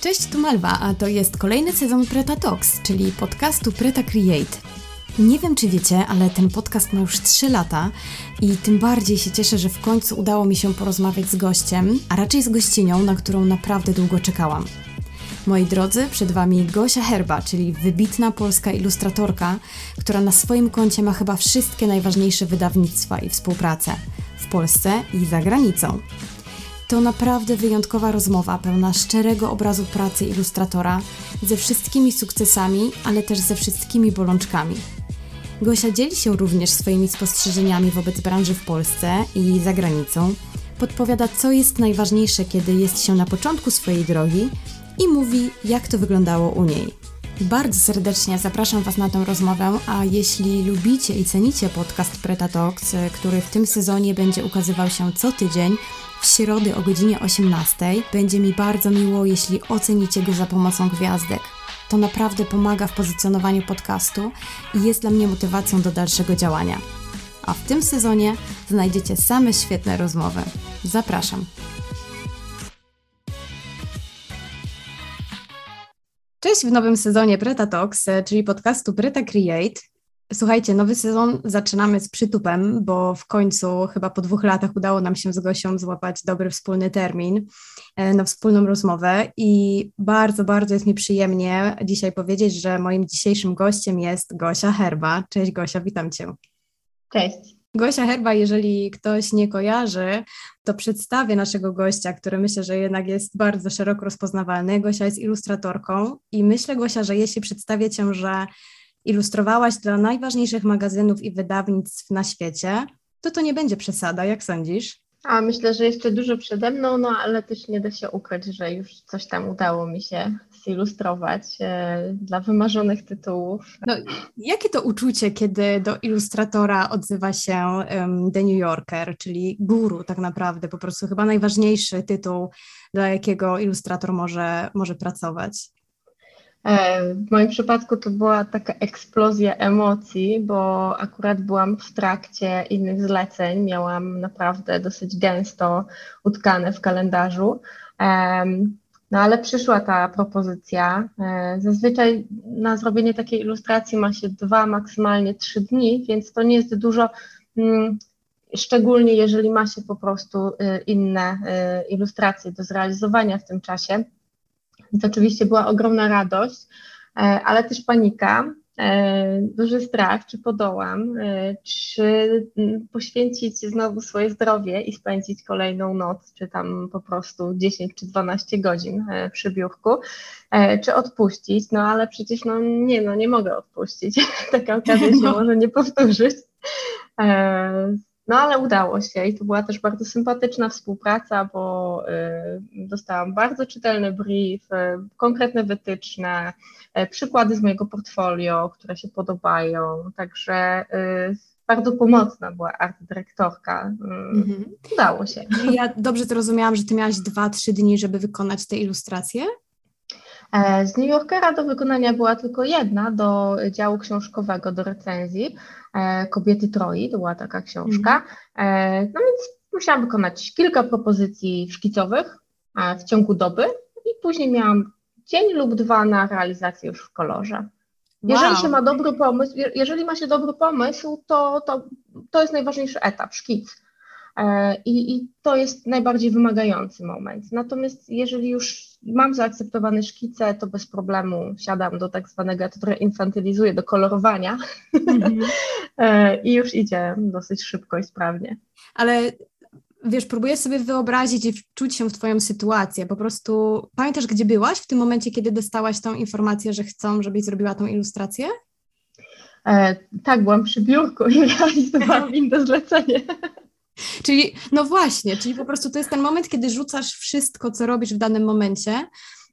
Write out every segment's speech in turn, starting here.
Cześć, tu Malwa, a to jest kolejny sezon Preta Talks, czyli podcastu Preta Create. Nie wiem, czy wiecie, ale ten podcast ma już 3 lata i tym bardziej się cieszę, że w końcu udało mi się porozmawiać z gościem, a raczej z gościnią, na którą naprawdę długo czekałam. Moi drodzy, przed Wami Gosia Herba, czyli wybitna polska ilustratorka, która na swoim koncie ma chyba wszystkie najważniejsze wydawnictwa i współpracę w Polsce i za granicą. To naprawdę wyjątkowa rozmowa, pełna szczerego obrazu pracy ilustratora, ze wszystkimi sukcesami, ale też ze wszystkimi bolączkami. Gosia dzieli się również swoimi spostrzeżeniami wobec branży w Polsce i za granicą, podpowiada, co jest najważniejsze, kiedy jest się na początku swojej drogi i mówi, jak to wyglądało u niej. Bardzo serdecznie zapraszam Was na tę rozmowę, a jeśli lubicie i cenicie podcast Preta Talks, który w tym sezonie będzie ukazywał się co tydzień, w środę o godzinie 18, będzie mi bardzo miło, jeśli ocenicie go za pomocą gwiazdek. To naprawdę pomaga w pozycjonowaniu podcastu i jest dla mnie motywacją do dalszego działania. A w tym sezonie znajdziecie same świetne rozmowy. Zapraszam. Cześć w nowym sezonie Preta Talks, czyli podcastu Preta Create. Słuchajcie, nowy sezon zaczynamy z przytupem, bo w końcu chyba po dwóch latach udało nam się z Gosią złapać dobry wspólny termin e, na wspólną rozmowę i bardzo, bardzo jest mi przyjemnie dzisiaj powiedzieć, że moim dzisiejszym gościem jest Gosia Herba. Cześć Gosia, witam Cię. Cześć. Gosia Herba, jeżeli ktoś nie kojarzy, to przedstawię naszego gościa, który myślę, że jednak jest bardzo szeroko rozpoznawalny. Gosia jest ilustratorką i myślę, Gosia, że jeśli przedstawię Cię, że ilustrowałaś dla najważniejszych magazynów i wydawnictw na świecie, to to nie będzie przesada, jak sądzisz? A myślę, że jeszcze dużo przede mną, no ale też nie da się ukryć, że już coś tam udało mi się zilustrować e, dla wymarzonych tytułów. No, jakie to uczucie, kiedy do ilustratora odzywa się um, The New Yorker, czyli guru tak naprawdę, po prostu chyba najważniejszy tytuł, dla jakiego ilustrator może, może pracować? E, w moim przypadku to była taka eksplozja emocji, bo akurat byłam w trakcie innych zleceń, miałam naprawdę dosyć gęsto utkane w kalendarzu. No ale przyszła ta propozycja. E, zazwyczaj na zrobienie takiej ilustracji ma się dwa, maksymalnie trzy dni, więc to nie jest dużo, mm, szczególnie jeżeli ma się po prostu y, inne y, ilustracje do zrealizowania w tym czasie. Więc oczywiście była ogromna radość, e, ale też panika, e, duży strach, czy podołam, e, czy poświęcić znowu swoje zdrowie i spędzić kolejną noc, czy tam po prostu 10 czy 12 godzin przy biurku, czy odpuścić, no ale przecież no nie, no nie mogę odpuścić, taka okazja się no. może nie powtórzyć. No ale udało się i to była też bardzo sympatyczna współpraca, bo y, dostałam bardzo czytelny brief, y, konkretne wytyczne, y, przykłady z mojego portfolio, które się podobają, także bardzo pomocna była art dyrektorka. Mhm. Udało się. Ja dobrze zrozumiałam, że ty miałaś dwa, trzy dni, żeby wykonać te ilustracje? E, z New Yorkera do wykonania była tylko jedna, do działu książkowego, do recenzji. E, Kobiety Troi, to była taka książka. Mm. No więc musiałam wykonać kilka propozycji szkicowych w ciągu doby i później miałam dzień lub dwa na realizację już w kolorze. Jeżeli wow. się ma dobry pomysł, jeżeli ma się dobry pomysł, to, to, to jest najważniejszy etap, szkic. I, I, to jest najbardziej wymagający moment. Natomiast jeżeli już mam zaakceptowane szkice, to bez problemu siadam do tak zwanego, to trochę infantylizuję, do kolorowania mm-hmm. i już idzie dosyć szybko i sprawnie. Ale wiesz, próbuję sobie wyobrazić i wczuć się w Twoją sytuację. Po prostu pamiętasz, gdzie byłaś w tym momencie, kiedy dostałaś tą informację, że chcą, żebyś zrobiła tą ilustrację? E, tak, byłam przy biurku i realizowałam im to zlecenie. Czyli, no właśnie, czyli po prostu to jest ten moment, kiedy rzucasz wszystko, co robisz w danym momencie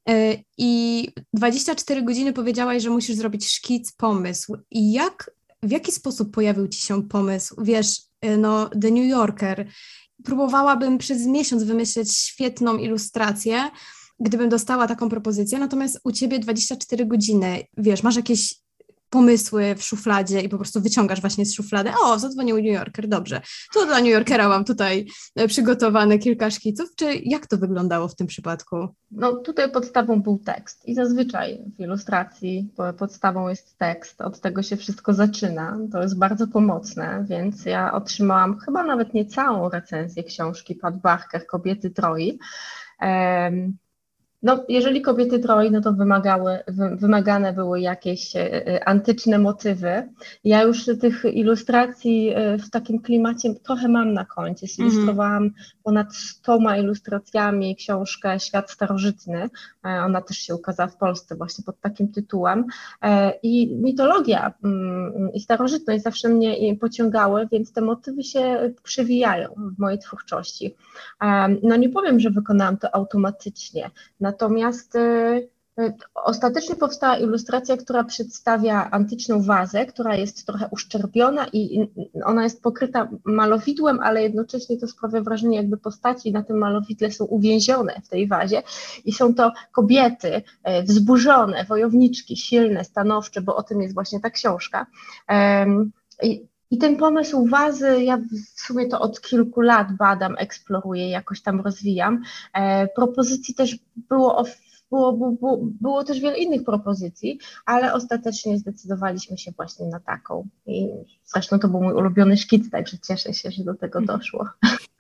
e, i 24 godziny powiedziałaś, że musisz zrobić szkic, pomysł. I jak, w jaki sposób pojawił ci się pomysł? Wiesz, e, no The New Yorker, próbowałabym przez miesiąc wymyśleć świetną ilustrację, gdybym dostała taką propozycję, natomiast u ciebie 24 godziny, wiesz, masz jakieś pomysły w szufladzie i po prostu wyciągasz właśnie z szuflady, o, zadzwonił New Yorker, dobrze, to dla New Yorkera mam tutaj e, przygotowane kilka szkiców, czy jak to wyglądało w tym przypadku? No tutaj podstawą był tekst i zazwyczaj w ilustracji podstawą jest tekst, od tego się wszystko zaczyna, to jest bardzo pomocne, więc ja otrzymałam chyba nawet nie całą recenzję książki Pat Barker, Kobiety Troi, no, jeżeli kobiety troi, no to wymagały, wymagane były jakieś e, e, antyczne motywy. Ja już tych ilustracji e, w takim klimacie trochę mam na koncie. Zilustrowałam mm -hmm. ponad stoma ilustracjami książkę Świat Starożytny. Ona też się ukazała w Polsce właśnie pod takim tytułem. I mitologia mm, i starożytność zawsze mnie pociągały, więc te motywy się przewijają w mojej twórczości. No nie powiem, że wykonałam to automatycznie. Natomiast y, y, Ostatecznie powstała ilustracja, która przedstawia antyczną wazę, która jest trochę uszczerbiona i ona jest pokryta malowidłem, ale jednocześnie to sprawia wrażenie, jakby postaci na tym malowidle są uwięzione w tej wazie i są to kobiety e, wzburzone, wojowniczki, silne, stanowcze, bo o tym jest właśnie ta książka. I ten pomysł wazy, ja w sumie to od kilku lat badam, eksploruję, jakoś tam rozwijam. E, propozycji też było, było, było, było też wiele innych propozycji, ale ostatecznie zdecydowaliśmy się właśnie na taką. I zresztą to był mój ulubiony szkic, także cieszę się, że do tego mhm. doszło.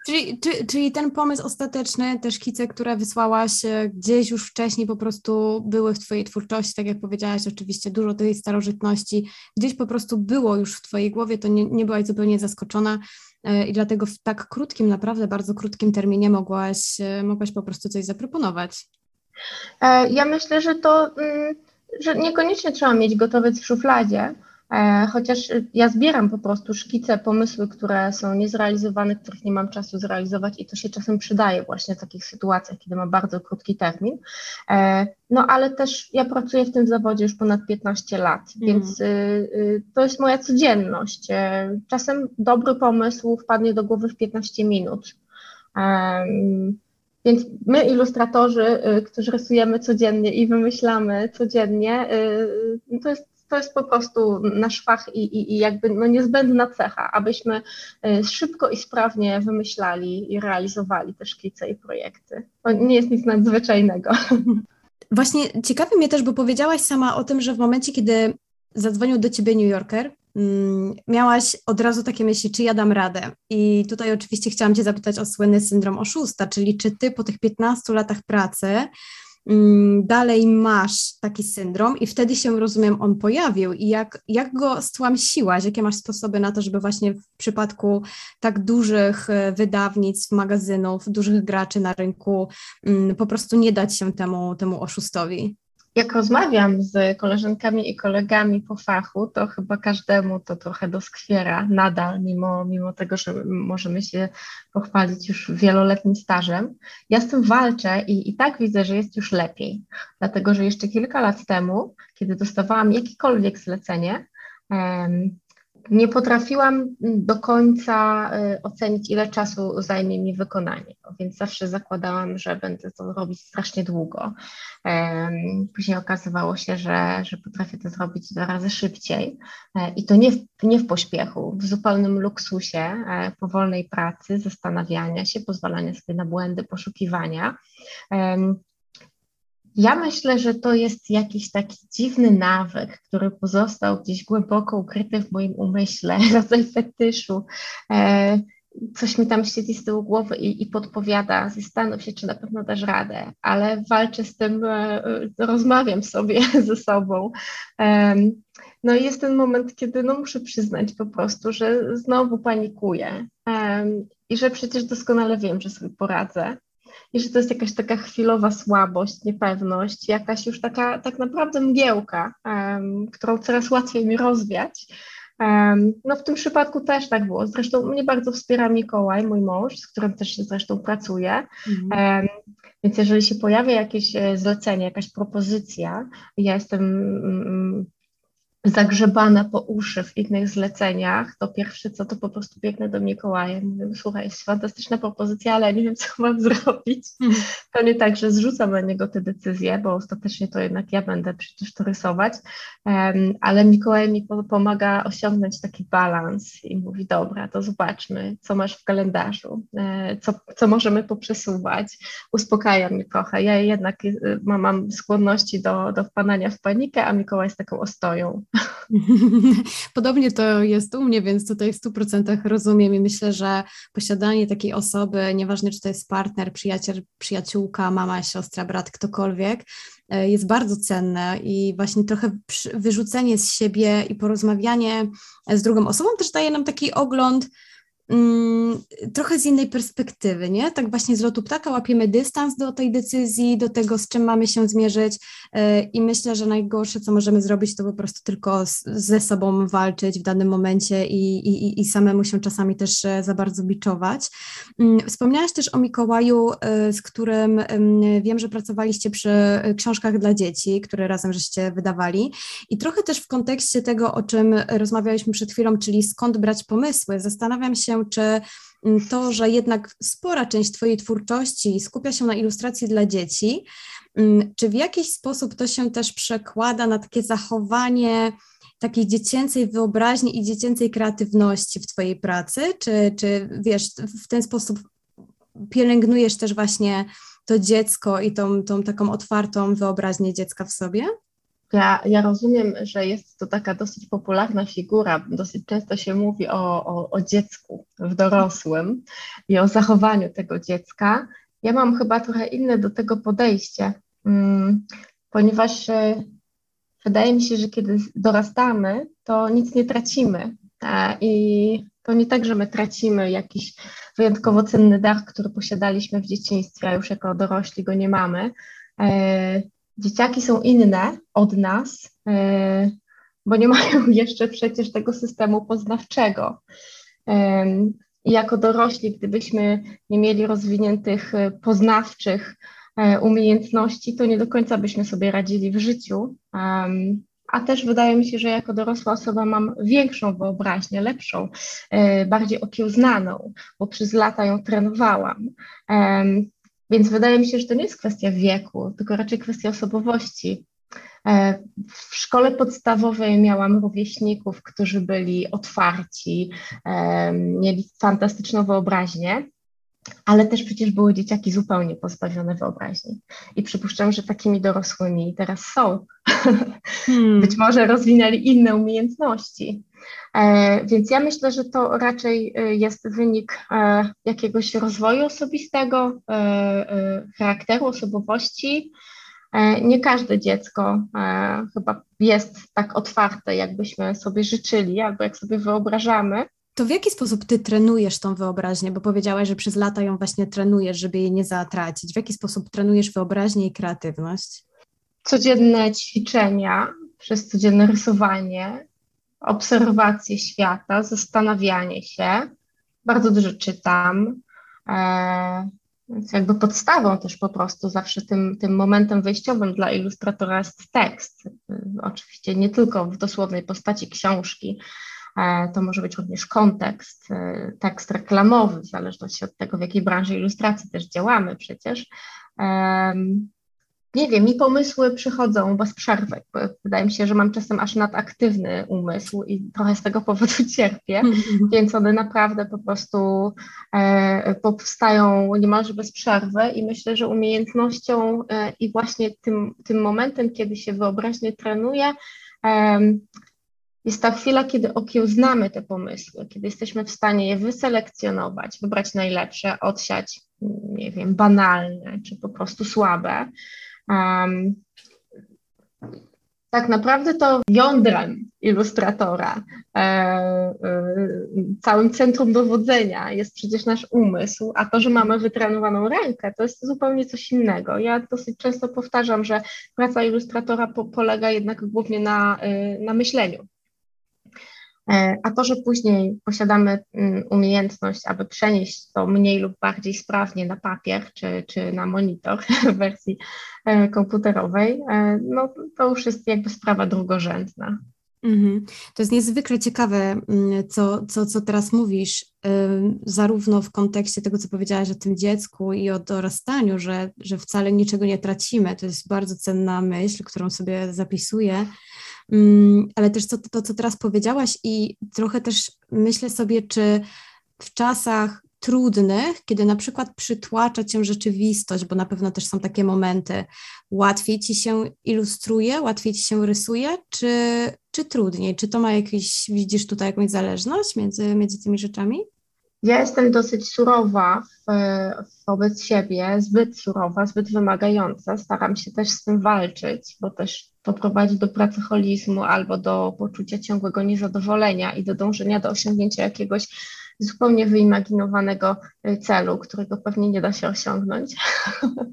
Czyli, czy, czyli ten pomysł ostateczny, te szkice, które wysłałaś e, gdzieś już wcześniej po prostu były w Twojej twórczości, tak jak powiedziałaś, oczywiście dużo tej starożytności gdzieś po prostu było już w Twojej głowie, to nie, nie byłaś zupełnie zaskoczona e, i dlatego w tak krótkim, naprawdę bardzo krótkim terminie mogłaś, e, mogłaś po prostu coś zaproponować. Ja myślę, że to, mm, że niekoniecznie trzeba mieć gotowe w szufladzie, E, chociaż ja zbieram po prostu szkice, pomysły, które są niezrealizowane, których nie mam czasu zrealizować i to się czasem przydaje właśnie w takich sytuacjach, kiedy ma bardzo krótki termin. E, no ale też ja pracuję w tym zawodzie już ponad 15 lat, mm. więc y, y, to jest moja codzienność. E, czasem dobry pomysł wpadnie do głowy w 15 minut. Więc my, ilustratorzy, y, którzy rysujemy codziennie i wymyślamy codziennie, to jest to jest po prostu nasz fach i, i, i jakby no niezbędna cecha, abyśmy y, szybko i sprawnie wymyślali i realizowali te szkice i projekty. To nie jest nic nadzwyczajnego. Właśnie ciekawi mnie też, bo powiedziałaś sama o tym, że w momencie, kiedy zadzwonił do ciebie New Yorker, miałaś od razu takie myśli, czy ja dam radę. I tutaj oczywiście chciałam cię zapytać o słynny syndrom oszusta, czyli czy ty po tych 15 latach pracy Mm, dalej masz taki syndrom i wtedy się, rozumiem, on pojawił i jak, jak go stłamsiłaś, jakie masz sposoby na to, żeby właśnie w przypadku tak dużych e, wydawnictw, magazynów, dużych graczy na rynku mm, po prostu nie dać się temu, temu oszustowi? Jak rozmawiam z koleżankami i kolegami po fachu, to chyba każdemu to trochę doskwiera nadal, mimo, mimo tego, że możemy się pochwalić już wieloletnim stażem. Ja z tym walczę i, i tak widzę, że jest już lepiej, dlatego że jeszcze kilka lat temu, kiedy dostawałam jakiekolwiek zlecenie, nie potrafiłam do końca y, ocenić, ile czasu zajmie mi wykonanie, więc zawsze zakładałam, że będę to robić strasznie długo. Później okazywało się, że, że potrafię to zrobić dwa razy szybciej e, i to nie w, nie w pośpiechu, w zupełnym luksusie e, powolnej pracy, zastanawiania się, pozwalania sobie na błędy, poszukiwania. Ja myślę, że to jest jakiś taki dziwny nawyk, który pozostał gdzieś głęboko ukryty w moim umyśle, rodzaj fetyszu. E, coś mi tam siedzi z tyłu głowy i, i podpowiada, zastanów się, czy na pewno dasz radę, ale walczę z tym, e, rozmawiam sobie ze sobą. No i jest ten moment, kiedy no muszę przyznać po prostu, że znowu panikuję i że przecież doskonale wiem, że sobie poradzę i że to jest jakaś taka chwilowa słabość, niepewność, jakaś już taka tak naprawdę mgiełka, um, którą coraz łatwiej mi rozwiać. Um, no w tym przypadku też tak było. Zresztą mnie bardzo wspiera Mikołaj, mój mąż, z którym też zresztą pracuję. Mhm. Um, więc jeżeli się pojawia jakieś e, zlecenie, jakaś propozycja, ja jestem mm, zagrzebana po uszy w innych zleceniach, to pierwsze co, to po prostu biegnę do Mikołaja. Mówię, słuchaj, jest fantastyczna propozycja, ale nie wiem, co mam zrobić. Mhm. To nie tak, że zrzucam na niego te decyzje, bo ostatecznie to jednak ja będę przecież to rysować, um, ale Mikołaj mi pomaga osiągnąć taki balans i mówi, dobra, to zobaczmy, co masz w kalendarzu, e, co, co możemy poprzesuwać. Uspokaja mnie trochę. Ja jednak e, mam, mam skłonności do, do wpadania w panikę, a Mikołaj jest taką ostoją. Podobnie to jest u mnie, więc tutaj w 100% rozumiem i myślę, że posiadanie takiej osoby, nieważne czy to jest partner, przyjaciel, przyjaciółka, mama, siostra, brat, ktokolwiek, e, jest bardzo cenne i właśnie trochę wyrzucenie z siebie i porozmawianie z drugą osobą też daje nam taki ogląd trochę z innej perspektywy, nie? Tak właśnie z lotu ptaka łapiemy dystans do tej decyzji, do tego, z czym mamy się zmierzyć e, i myślę, że najgorsze, co możemy zrobić, to po prostu tylko ze sobą walczyć w danym momencie i, i, i samemu się czasami też e, za bardzo biczować. Mm, wspomniałaś też o Mikołaju, e, z którym wiem, że pracowaliście przy książkach dla dzieci, które razem żeście wydawali i trochę też w kontekście tego, o czym rozmawialiśmy przed chwilą, czyli skąd brać pomysły. Zastanawiam się, czy mm, to, że jednak spora część Twojej twórczości skupia się na ilustracji dla dzieci, mm, czy w jakiś sposób to się też przekłada na takie zachowanie takiej dziecięcej wyobraźni i dziecięcej kreatywności w Twojej pracy? Czy, czy wiesz, w ten sposób pielęgnujesz też właśnie to dziecko i tą, tą taką otwartą wyobraźnię dziecka w sobie? Ja, ja rozumiem, że jest to taka dosyć popularna figura. Dosyć często się mówi o, o, o dziecku w dorosłym i o zachowaniu tego dziecka. Ja mam chyba trochę inne do tego podejście, mm, ponieważ e, wydaje mi się, że kiedy dorastamy, to nic nie tracimy. I to nie tak, że my tracimy jakiś wyjątkowo cenny dar, który posiadaliśmy w dzieciństwie, a już jako dorośli go nie mamy. E, dzieciaki są inne od nas, e, bo nie mają jeszcze przecież tego systemu poznawczego. I jako dorośli, gdybyśmy nie mieli rozwiniętych e, poznawczych e, umiejętności, to nie do końca byśmy sobie radzili w życiu. A też wydaje mi się, że jako dorosła osoba mam większą wyobraźnię, lepszą, bardziej okiełznaną, bo przez lata ją trenowałam. Więc wydaje mi się, że to nie jest kwestia wieku, tylko raczej kwestia osobowości. E, w szkole podstawowej miałam rówieśników, którzy byli otwarci, e, mieli fantastyczną wyobraźnię, ale też przecież były dzieciaki zupełnie pozbawione wyobraźni. I przypuszczam, że takimi dorosłymi teraz są. Hmm. Być może rozwinęli inne umiejętności. E, więc ja myślę, że to raczej e, jest wynik e, jakiegoś rozwoju osobistego, charakteru, osobowości. Nie każde dziecko chyba jest tak otwarte, jakbyśmy sobie życzyli, albo jak sobie wyobrażamy. To w jaki sposób ty trenujesz tą wyobraźnię? Bo powiedziałaś, że przez lata ją właśnie trenujesz, żeby jej nie zatracić. W jaki sposób trenujesz wyobraźnię i kreatywność? Codzienne ćwiczenia, przez codzienne rysowanie, obserwację świata, zastanawianie się. Bardzo dużo czytam. E, więc jakby podstawą też po prostu zawsze tym, tym momentem wyjściowym dla ilustratora jest tekst. Oczywiście nie tylko w dosłownej postaci książki, e, to może być również kontekst, e, tekst reklamowy, w zależności od tego, w jakiej branży ilustracji też działamy przecież nie wiem, mi pomysły przychodzą bez przerwy. Wydaje mi się, że mam czasem aż nadaktywny umysł i trochę z tego powodu cierpię, więc one naprawdę po prostu e, powstają niemalże bez przerwy i myślę, że umiejętnością e, i właśnie tym, tym momentem, kiedy się wyobraźnie trenuje, e, jest ta chwila, kiedy okiełznamy te pomysły, kiedy jesteśmy w stanie je wyselekcjonować, wybrać najlepsze, odsiać, nie wiem, banalne czy po prostu słabe Um, tak naprawdę to jądrem ilustratora, e, e, całym centrum dowodzenia jest przecież nasz umysł, a to, że mamy wytrenowaną rękę, to jest zupełnie coś innego. Ja dosyć często powtarzam, że praca ilustratora po, polega jednak głównie na, e, na myśleniu. E, a to, że później posiadamy mm, umiejętność, aby przenieść to mniej lub bardziej sprawnie na papier czy, czy na monitor w wersji e, komputerowej, e, no to już jest jakby sprawa drugorzędna. Mhm. To jest niezwykle ciekawe, mm, co, co, co teraz mówisz, zarówno w kontekście tego, co powiedziałaś o tym dziecku i o dorastaniu, że, że wcale niczego nie tracimy. To jest bardzo cenna myśl, którą sobie zapisuję, ale też to, to, co teraz powiedziałaś, i trochę też myślę sobie, czy w czasach trudnych, kiedy na przykład przytłacza cię rzeczywistość, bo na pewno też są takie momenty, łatwiej ci się ilustruje, łatwiej ci się rysuje, czy, czy trudniej? Czy to ma jakiś, widzisz tutaj jakąś zależność między, między tymi rzeczami? Ja jestem dosyć surowa w, wobec siebie, zbyt surowa, zbyt wymagająca. Staram się też z tym walczyć, bo też to prowadzi do pracoholizmu albo do poczucia ciągłego niezadowolenia i do dążenia do osiągnięcia jakiegoś zupełnie wyimaginowanego y, celu, którego pewnie nie da się osiągnąć.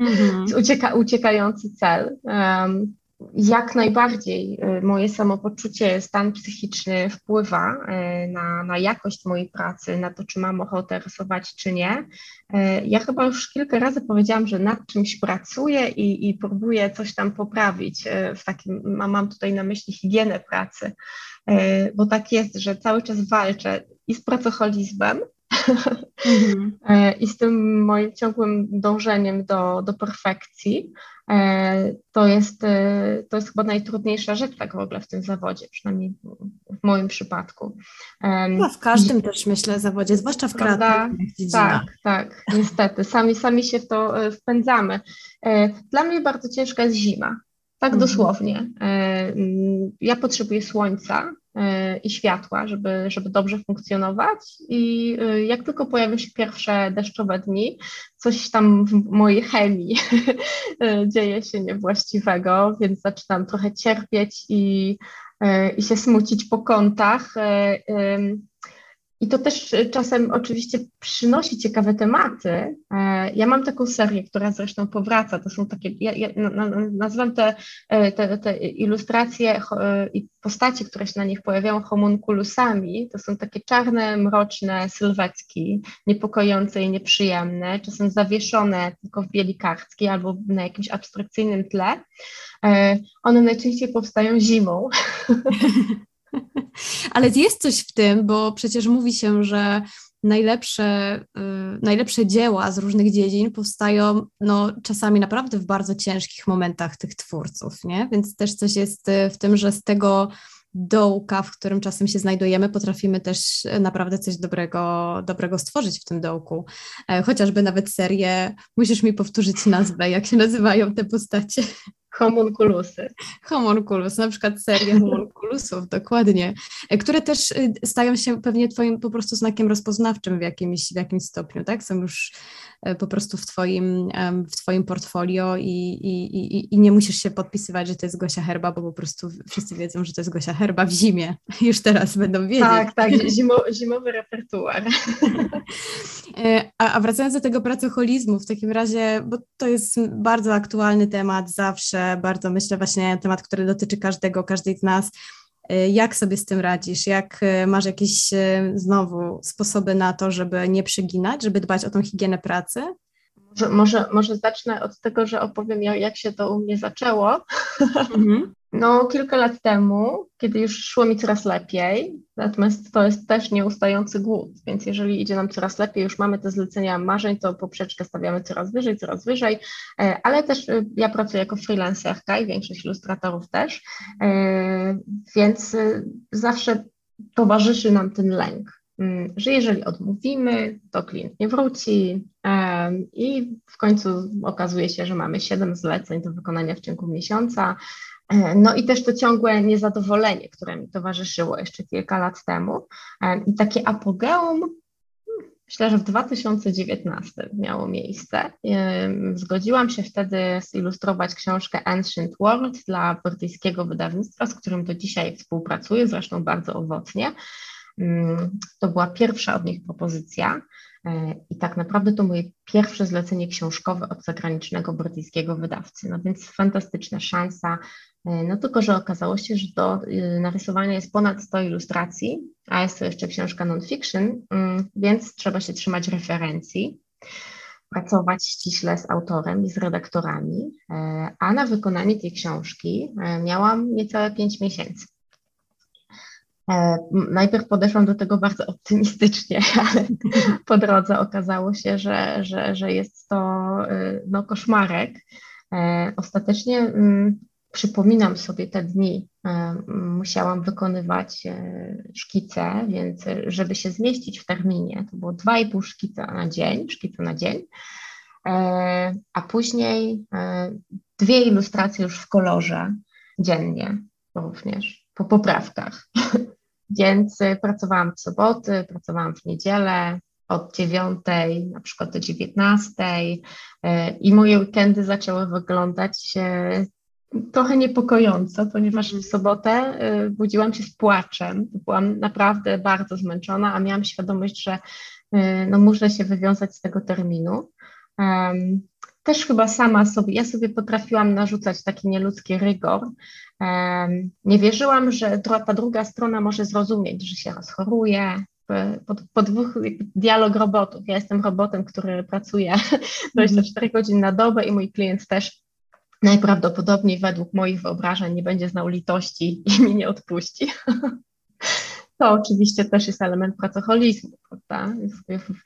Mm-hmm. Ucieka, uciekający cel. Um, jak najbardziej y, moje samopoczucie, stan psychiczny wpływa y, na, na jakość mojej pracy, na to, czy mam ochotę rysować, czy nie. Ja chyba już kilka razy powiedziałam, że nad czymś pracuję i, i próbuję coś tam poprawić. W takim, mam tutaj na myśli higienę pracy, bo tak jest, że cały czas walczę i z pracoholizmem, mm-hmm. i z tym moim ciągłym dążeniem do, do perfekcji. E, to jest, e, to jest chyba najtrudniejsza rzecz tak w ogóle w tym zawodzie, przynajmniej w moim przypadku. No, w każdym I, też myślę zawodzie, zwłaszcza w kreatywnych Tak, tak, niestety. Sami, sami się w to wpędzamy. Dla mnie bardzo ciężka jest zima. Tak mhm. dosłownie. Ja potrzebuję słońca, E, i światła, żeby, żeby dobrze funkcjonować. I e, jak tylko pojawią się pierwsze deszczowe dni, coś tam w mojej chemii e, dzieje się niewłaściwego, więc zaczynam trochę cierpieć i, i się smucić po kątach. I to też e, czasem oczywiście przynosi ciekawe tematy. E, ja mam taką serię, która zresztą powraca. To są takie, ja, ja nazywam te, e, te, te ilustracje i postacie, które się na nich pojawiają homunculusami. To są takie czarne, mroczne sylwetki, niepokojące i nieprzyjemne, czasem zawieszone tylko w bieli kartki albo na jakimś abstrakcyjnym tle. One najczęściej powstają zimą. Ale jest coś w tym, bo przecież mówi się, że najlepsze, y, najlepsze dzieła z różnych dziedzin powstają no, czasami naprawdę w bardzo ciężkich momentach tych twórców, nie? Więc też coś jest y, w tym, że z tego dołka, w którym czasem się znajdujemy, potrafimy też naprawdę coś dobrego, dobrego stworzyć w tym dołku. E, chociażby nawet serię, musisz mi powtórzyć nazwę, jak się nazywają te postacie. Homunculusy. Homunculus, na przykład seria homunculusów, dokładnie, które też y, stają się pewnie twoim po prostu znakiem rozpoznawczym w jakimś, w jakimś stopniu, tak? Są już po prostu w twoim, w twoim portfolio i, i, i, i nie musisz się podpisywać, że to jest Gosia Herba, bo po prostu wszyscy wiedzą, że to jest Gosia Herba w zimie. Już teraz będą wiedzieć. Tak, tak, zimo, zimowy repertuar. E, a, a wracając do tego pracoholizmu, w takim razie, bo to jest bardzo aktualny temat zawsze, bardzo myślę właśnie temat, który dotyczy każdego, każdej z nas. Y, jak sobie z tym radzisz? Jak y, masz jakieś y, znowu sposoby na to, żeby nie przyginać, żeby dbać o tą higienę pracy? Może, może, może zacznę od tego, że opowiem, jak się to u mnie zaczęło. Mhm. No, kilka lat temu, kiedy już szło mi coraz lepiej, natomiast to jest też nieustający głód, więc jeżeli idzie nam coraz lepiej, już mamy te zlecenia marzeń, to poprzeczkę stawiamy coraz wyżej, coraz wyżej, e, ale też e, ja pracuję jako freelancerka i większość ilustratorów też, e, więc zawsze towarzyszy nam ten lęk, mm, że jeżeli odmówimy, to klient nie wróci i w końcu okazuje się, że mamy 7 zleceń do wykonania w ciągu miesiąca, no i też to ciągłe niezadowolenie, które mi towarzyszyło jeszcze kilka lat temu. E, I takie apogeum, myślę, że w 2019 miało miejsce. E, zgodziłam się wtedy zilustrować książkę Ancient World dla brytyjskiego wydawnictwa, z którym do dzisiaj współpracuję, zresztą bardzo owocnie. Mm, to była pierwsza od nich propozycja. I tak naprawdę to moje pierwsze zlecenie książkowe od zagranicznego brytyjskiego wydawcy. No więc fantastyczna szansa E, no tylko, że okazało się, że do y, narysowania jest ponad 100 ilustracji, a jest to jeszcze książka non-fiction, mm, więc trzeba się trzymać referencji, pracować ściśle z autorem i z redaktorami, e, a na wykonanie tej książki e, miałam niecałe 5 miesięcy. Najpierw podeszłam do tego bardzo optymistycznie, ale po drodze okazało się, że, że, że jest to no, koszmarek. Ostatecznie mm, przypominam sobie te dni, musiałam wykonywać szkice, więc żeby się zmieścić w terminie, to było 2,5 szkica na dzień, szkica na dzień, a później dwie ilustracje już w kolorze dziennie również, po poprawkach. Więc pracowałam w soboty, pracowałam w niedzielę od dziewiątej na przykład do dziewiętnastej y, i moje weekendy zaczęły wyglądać trochę niepokojąco, ponieważ w sobotę y, budziłam się z płaczem. Byłam naprawdę bardzo zmęczona, a miałam świadomość, że no, muszę się wywiązać z tego terminu też chyba sama sobie, ja sobie potrafiłam narzucać taki nieludzki rygor. Nie wierzyłam, że ta druga strona może zrozumieć, że się rozchoruje. Po, po dwóch dialog robotów. Ja jestem robotem, który pracuje 24 godziny na dobę i mój klient też najprawdopodobniej według moich wyobrażeń nie będzie znał litości i mi nie odpuści. To oczywiście też jest element pracoholizmu, prawda?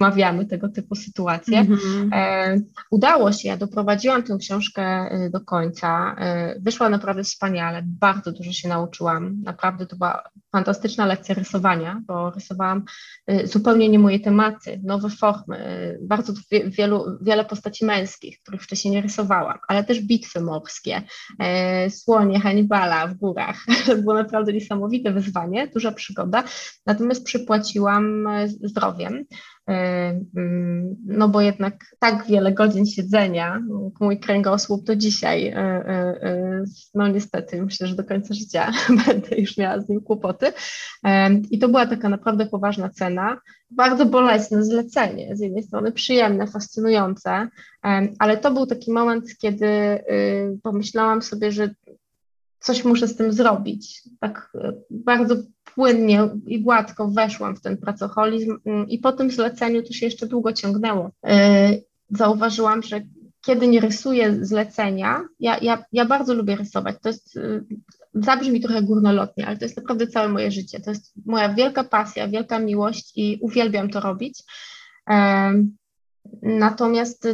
Wmawiamy tego typu sytuacje. Mm -hmm. e, udało się, ja doprowadziłam tę książkę e, do końca. E, wyszła naprawdę wspaniale, bardzo dużo się nauczyłam. Naprawdę to była fantastyczna lekcja rysowania, bo rysowałam e, zupełnie nie moje tematy, nowe formy, e, bardzo wielu, wiele postaci męskich, których wcześniej nie rysowałam, ale też bitwy morskie, e, słonie Hannibala w górach. To było naprawdę niesamowite wyzwanie, duża przygoda natomiast przypłaciłam e, zdrowiem, e, mm, no bo jednak tak wiele godzin siedzenia, mój kręgosłup do dzisiaj, e, no niestety myślę, że do końca życia będę już miała z nim kłopoty. I to była taka naprawdę poważna cena, bardzo bolesne zlecenie, z jednej strony przyjemne, fascynujące, ale to był taki moment, kiedy y, pomyślałam sobie, że coś muszę z tym zrobić. Tak bardzo płynnie i gładko weszłam w ten pracoholizm mm, i po tym zleceniu to się jeszcze długo ciągnęło. E, zauważyłam, że kiedy nie rysuję zlecenia, ja, ja, ja bardzo lubię rysować. To jest, y, zabrzmi trochę górnolotnie, ale to jest naprawdę całe moje życie. To jest moja wielka pasja, wielka miłość i uwielbiam to robić. E, natomiast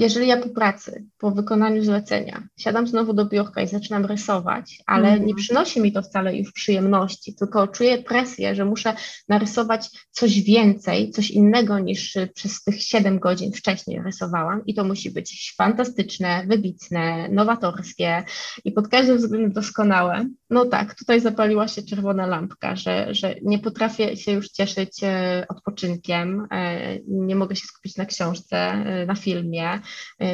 jeżeli ja po pracy, po wykonaniu zlecenia, siadam znowu do biurka i zaczynam rysować, ale mm. nie przynosi mi to wcale już przyjemności, tylko czuję presję, że muszę narysować coś więcej, coś innego niż przez tych 7 godzin wcześniej rysowałam i to musi być fantastyczne, wybitne, nowatorskie i pod każdym względem doskonałe. No tak, tutaj zapaliła się czerwona lampka, że, że nie potrafię się już cieszyć e, odpoczynkiem, e, nie mogę się skupić na książce, na filmie,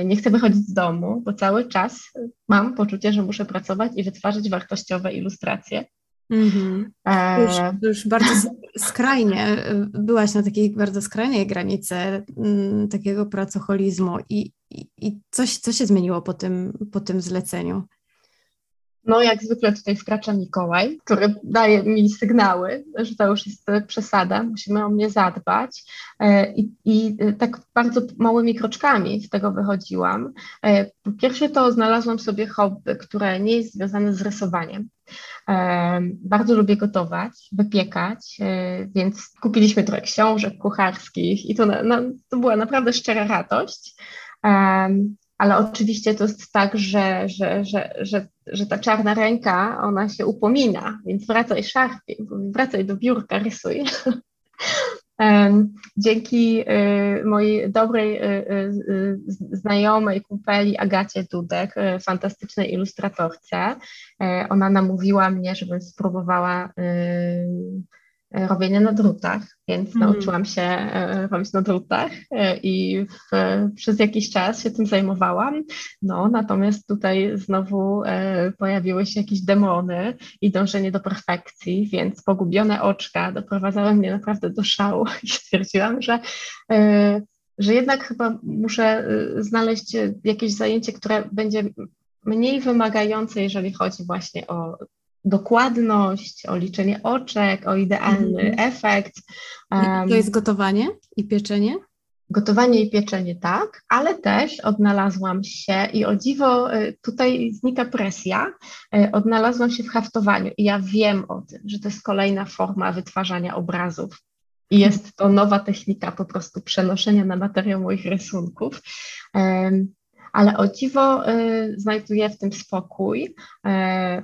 nie chcę wychodzić z domu, bo cały czas mam poczucie, że muszę pracować i wytwarzać wartościowe ilustracje. Mm-hmm. To, już, już bardzo skrajnie, byłaś na takiej bardzo skrajnej granicy m, mm, takiego pracoholizmu i, i, i coś, co się zmieniło po tym, po tym zleceniu? No, jak zwykle tutaj wkracza Mikołaj, który daje mi sygnały, że to już jest przesada, musimy o mnie zadbać. E, I, i tak bardzo małymi kroczkami z tego wychodziłam. E, pierwsze, to znalazłam sobie hobby, które nie jest związane z rysowaniem. E, bardzo lubię gotować, wypiekać, więc kupiliśmy trochę książek kucharskich i to, na, to była naprawdę szczera radość ale oczywiście to jest tak, że, że, że, że, że ta czarna ręka, ona się upomina, więc wracaj szarpie, wracaj do biurka, rysuj. Dzięki y, mojej dobrej y, y, znajomej kumpeli Agacie Dudek, fantastycznej ilustratorce, ona namówiła mnie, żebym spróbowała robienia na drutach, więc mm. nauczyłam się e, robić na drutach e, i w, przez jakiś czas się tym zajmowałam. No, natomiast tutaj znowu pojawiły się jakieś demony i dążenie do perfekcji, więc pogubione oczka doprowadzały mnie naprawdę do szału i stwierdziłam, że że jednak chyba muszę znaleźć jakieś zajęcie, które będzie mniej wymagające, jeżeli chodzi właśnie o dokładność, o liczenie oczek, o idealny mm. efekt. Um, to jest gotowanie i pieczenie? Gotowanie i pieczenie tak, ale też odnalazłam się i o dziwo y, tutaj znika presja, y, odnalazłam się w haftowaniu i ja wiem o tym, że to jest kolejna forma wytwarzania obrazów. I jest to nowa technika po prostu przenoszenia na materiał moich rysunków ale o dziwo y, znajduję w tym spokój. Y,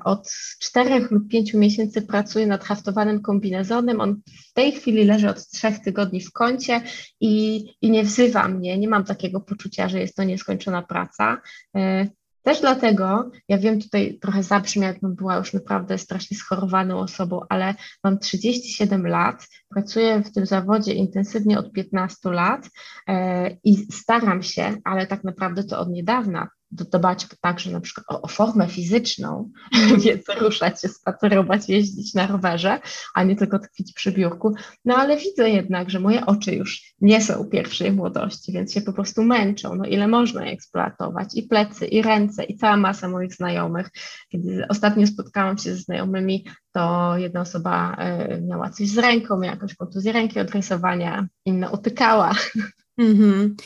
od czterech lub pięciu miesięcy pracuję nad haftowanym kombinezonem. On w tej chwili leży od trzech tygodni w kącie i, i nie wzywa mnie. Nie mam takiego poczucia, że jest to nieskończona praca. Y, też dlatego, ja wiem, tutaj trochę zabrzmi, jakbym była już naprawdę strasznie schorowaną osobą, ale mam 37 lat, pracuję w tym zawodzie intensywnie od 15 lat e, i staram się, ale tak naprawdę to od niedawna, dbać także na przykład o, o formę fizyczną, mm. więc ruszać się, spacerować, jeździć na rowerze, a nie tylko tkwić przy biurku. No ale widzę jednak, że moje oczy już nie są pierwszej młodości, więc się po prostu męczą. No ile można je eksploatować? I plecy, i ręce, i cała masa moich znajomych. Kiedy ostatnio spotkałam się ze znajomymi, to jedna osoba e, miała coś z ręką, miała jakąś kontuzję ręki od rysowania, inna utykała. Mhm.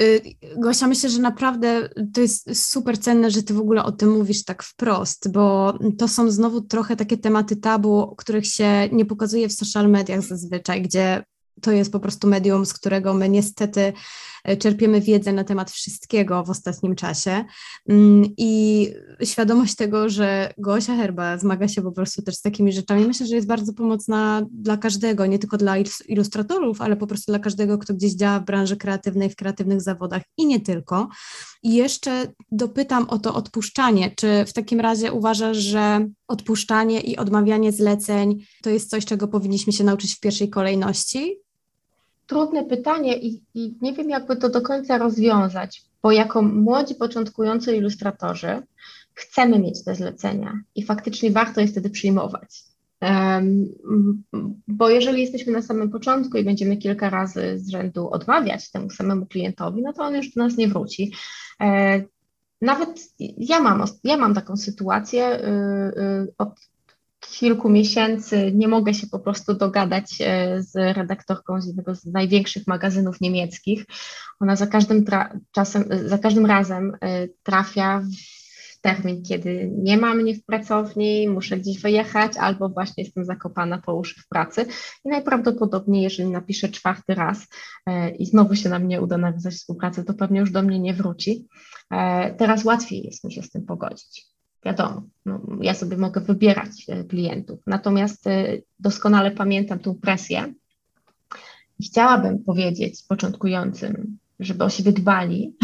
Y, Gosia, myślę, że naprawdę to jest super cenne, że ty w ogóle o tym mówisz tak wprost, bo to są znowu trochę takie tematy tabu, których się nie pokazuje w social mediach zazwyczaj, gdzie to jest po prostu medium, z którego my niestety czerpiemy wiedzę na temat wszystkiego w ostatnim czasie. Mm, I świadomość tego, że Gosia Herba zmaga się po prostu też z takimi rzeczami, myślę, że jest bardzo pomocna dla każdego, nie tylko dla ilustratorów, ale po prostu dla każdego, kto gdzieś działa w branży kreatywnej, w kreatywnych zawodach i nie tylko. I jeszcze dopytam o to odpuszczanie. Czy w takim razie uważasz, że odpuszczanie i odmawianie zleceń to jest coś, czego powinniśmy się nauczyć w pierwszej kolejności? Trudne pytanie i, i nie wiem, jakby to do końca rozwiązać, bo jako młodzi, początkujący ilustratorzy chcemy mieć te zlecenia i faktycznie warto je wtedy przyjmować. Um, bo jeżeli jesteśmy na samym początku i będziemy kilka razy z rzędu odmawiać temu samemu klientowi, no to on już do nas nie wróci. E, nawet ja mam, ja mam taką sytuację. Y, y, od kilku miesięcy nie mogę się po prostu dogadać e, z redaktorką z jednego z największych magazynów niemieckich. Ona za każdym, czasem, za każdym razem e, trafia w termin, kiedy nie ma mnie w pracowni, muszę gdzieś wyjechać, albo właśnie jestem zakopana po uszy w pracy. I najprawdopodobniej, jeżeli napiszę czwarty raz e, i znowu się na mnie uda nawiązać współpracę, to pewnie już do mnie nie wróci. Teraz łatwiej jest mi się z tym pogodzić wiadomo, no, ja sobie mogę wybierać e, klientów. Natomiast e, doskonale pamiętam tą presję i chciałabym powiedzieć początkującym, żeby o siebie dbali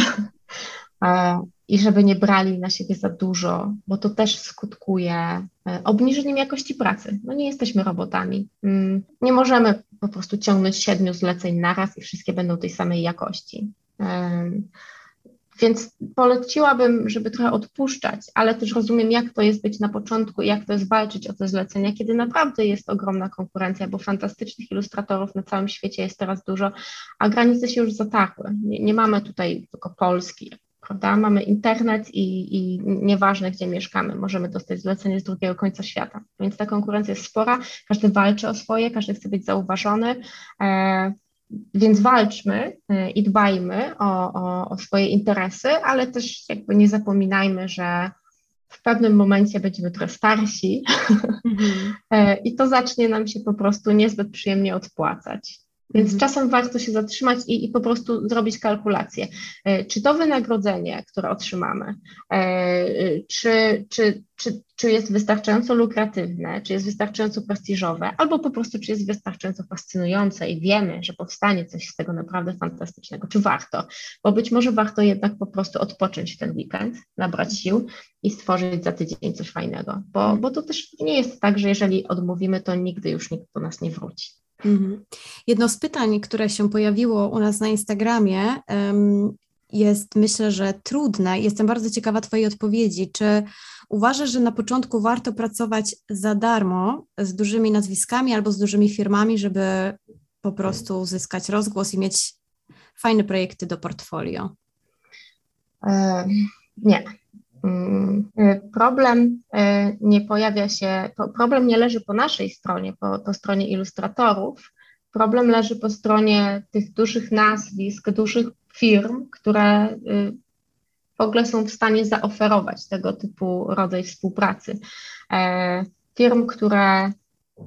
i żeby nie brali na siebie za dużo, bo to też skutkuje e, obniżeniem jakości pracy. No nie jesteśmy robotami. Mm, nie możemy po prostu ciągnąć siedmiu zleceń naraz i wszystkie będą tej samej jakości. Więc poleciłabym, żeby trochę odpuszczać, ale też rozumiem, jak to jest być na początku i jak to jest walczyć o te zlecenia, kiedy naprawdę jest ogromna konkurencja, bo fantastycznych ilustratorów na całym świecie jest teraz dużo, a granice się już zatarły. Nie, nie mamy tutaj tylko Polski, prawda? Mamy internet i, i nieważne, gdzie mieszkamy, możemy dostać zlecenie z drugiego końca świata. Więc ta konkurencja jest spora, każdy walczy o swoje, każdy chce być zauważony. E, więc walczmy y, i dbajmy o, o, o, swoje interesy, ale też jakby nie zapominajmy, że w pewnym momencie będziemy trochę starsi mm-hmm. i to zacznie nam się po prostu niezbyt przyjemnie odpłacać. Więc mhm. czasem warto się zatrzymać i, i, po prostu zrobić kalkulację. E, czy to wynagrodzenie, które otrzymamy, e, czy, czy, czy, czy jest wystarczająco lukratywne, czy jest wystarczająco prestiżowe, albo po prostu czy jest wystarczająco fascynujące i wiemy, że powstanie coś z tego naprawdę fantastycznego, czy warto, bo być może warto jednak po prostu odpocząć ten weekend, nabrać sił i stworzyć za tydzień coś fajnego, bo, bo to też nie jest tak, że jeżeli odmówimy, to nigdy już nikt do nas nie wróci. Mhm. Jedno z pytań, które się pojawiło u nas na Instagramie, jest myślę, że trudne. Jestem bardzo ciekawa Twojej odpowiedzi. Czy uważasz, że na początku warto pracować za darmo z dużymi nazwiskami albo z dużymi firmami, żeby po prostu uzyskać rozgłos i mieć fajne projekty do portfolio? E, nie. Mm, y, problem y, nie pojawia się, problem nie leży po naszej stronie, po, po stronie ilustratorów, problem leży po stronie tych dużych nazwisk, dużych firm, które y, w ogóle są w stanie zaoferować tego typu rodzaj współpracy. E, firm, które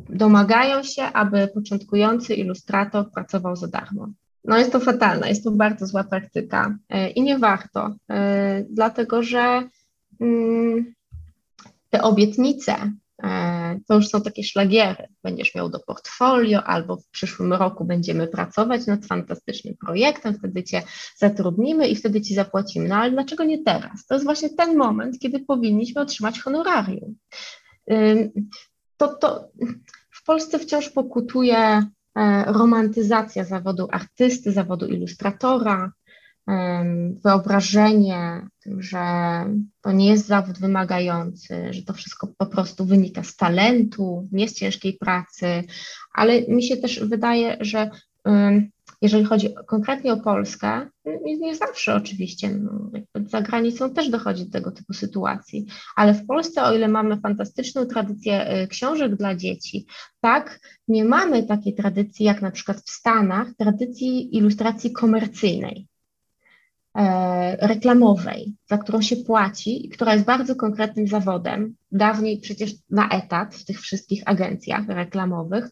domagają się, aby początkujący ilustrator pracował za darmo. No jest to fatalne, jest to bardzo zła praktyka i nie warto, dlatego że te obietnice E, to już są takie szlagiery. Będziesz miał do portfolio, albo w przyszłym roku będziemy pracować nad fantastycznym projektem, wtedy cię zatrudnimy i wtedy ci zapłacimy. No ale dlaczego nie teraz? To jest właśnie ten moment, kiedy powinniśmy otrzymać honorarium. To, to w Polsce wciąż pokutuje e, romantyzacja zawodu artysty, zawodu ilustratora, wyobrażenie, że to nie jest zawód wymagający, że to wszystko po prostu wynika z talentu, nie z ciężkiej pracy, ale mi się też wydaje, że jeżeli chodzi konkretnie o Polskę, nie, zawsze oczywiście, no, za granicą też dochodzi do tego typu sytuacji, ale w Polsce, o ile mamy fantastyczną tradycję y, książek dla dzieci, tak, nie mamy takiej tradycji jak na przykład w Stanach, tradycji ilustracji komercyjnej. E, reklamowej, za którą się płaci i która jest bardzo konkretnym zawodem. Dawniej przecież na etat w tych wszystkich agencjach reklamowych.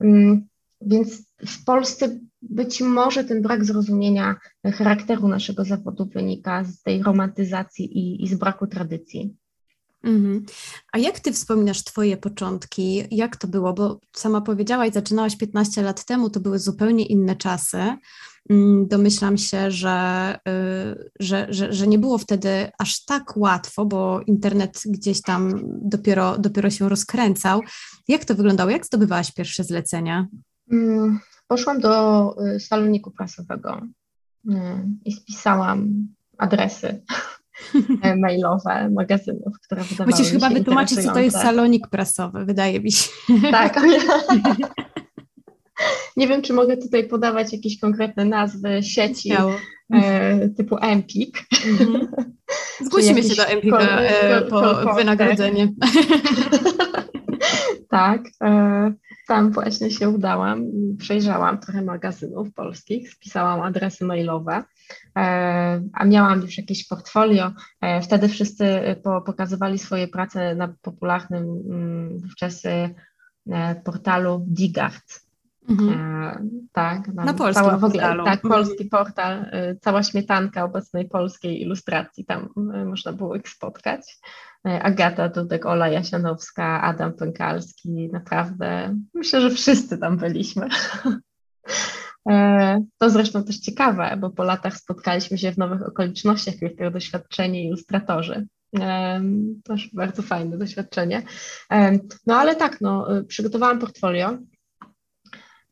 Mm, więc w Polsce być może ten brak zrozumienia charakteru naszego zawodu wynika z tej romantyzacji i, i z braku tradycji. Mhm. A jak ty wspominasz Twoje początki? Jak to było? Bo sama powiedziałaś, zaczynałaś 15 lat temu, to były zupełnie inne czasy. Mm, domyślam się, że, y, że, że, że nie było wtedy aż tak łatwo, bo internet gdzieś tam dopiero, dopiero się rozkręcał. Jak to wyglądało? Jak zdobywałaś pierwsze zlecenia? Mm, poszłam do y, saloniku prasowego y, i spisałam adresy mailowe magazynów, które wydawały Musisz chyba wytłumaczyć, co to jest salonik prasowy, wydaje mi się. Tak. Nie wiem, czy mogę tutaj podawać jakieś konkretne nazwy sieci e, typu Empik. Mhm. Zgłosimy się do Empika e, po wynagrodzenie. tak. E, tam właśnie się udałam. Przejrzałam trochę magazynów polskich, spisałam adresy mailowe, e, a miałam już jakieś portfolio. E, wtedy wszyscy pokazywali swoje prace na popularnym mm, wówczas portalu Digart. Mhm. E, tak, na polskim cała, w ogóle, Tak, mhm. polski portal, cała śmietanka obecnej polskiej ilustracji, tam można było ich spotkać. E, Agata Dudek, Ola Jasianowska, Adam Pękalski, naprawdę myślę, że wszyscy tam byliśmy. E, to zresztą też ciekawe, bo po latach spotkaliśmy się w nowych okolicznościach jako doświadczeni ilustratorzy. Też bardzo fajne doświadczenie. No ale tak, no, przygotowałam portfolio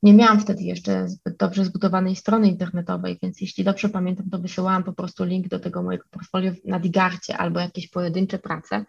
nie miałam wtedy jeszcze zbyt dobrze zbudowanej strony internetowej, więc jeśli dobrze pamiętam, to wysyłałam po prostu link do tego mojego portfolio na Digarcie albo jakieś pojedyncze prace.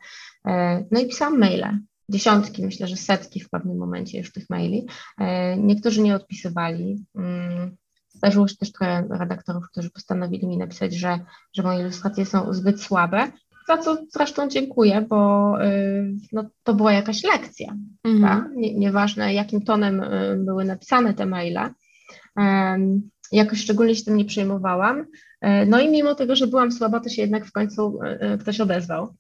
E, no i pisałam maile. Dziesiątki, myślę, że setki w pewnym momencie już tych maili. E, niektórzy nie odpisywali. Mm, zdarzyło się też trochę redaktorów, którzy postanowili mi napisać, że, że moje ilustracje są zbyt słabe, za co zresztą dziękuję, bo y, no, to była jakaś lekcja. Mhm. Tak? Nie, nieważne, jakim tonem y, były napisane te maile. Jakoś szczególnie się tym nie przejmowałam. E, no i mimo tego, że byłam słaba, to się jednak w końcu y, ktoś odezwał.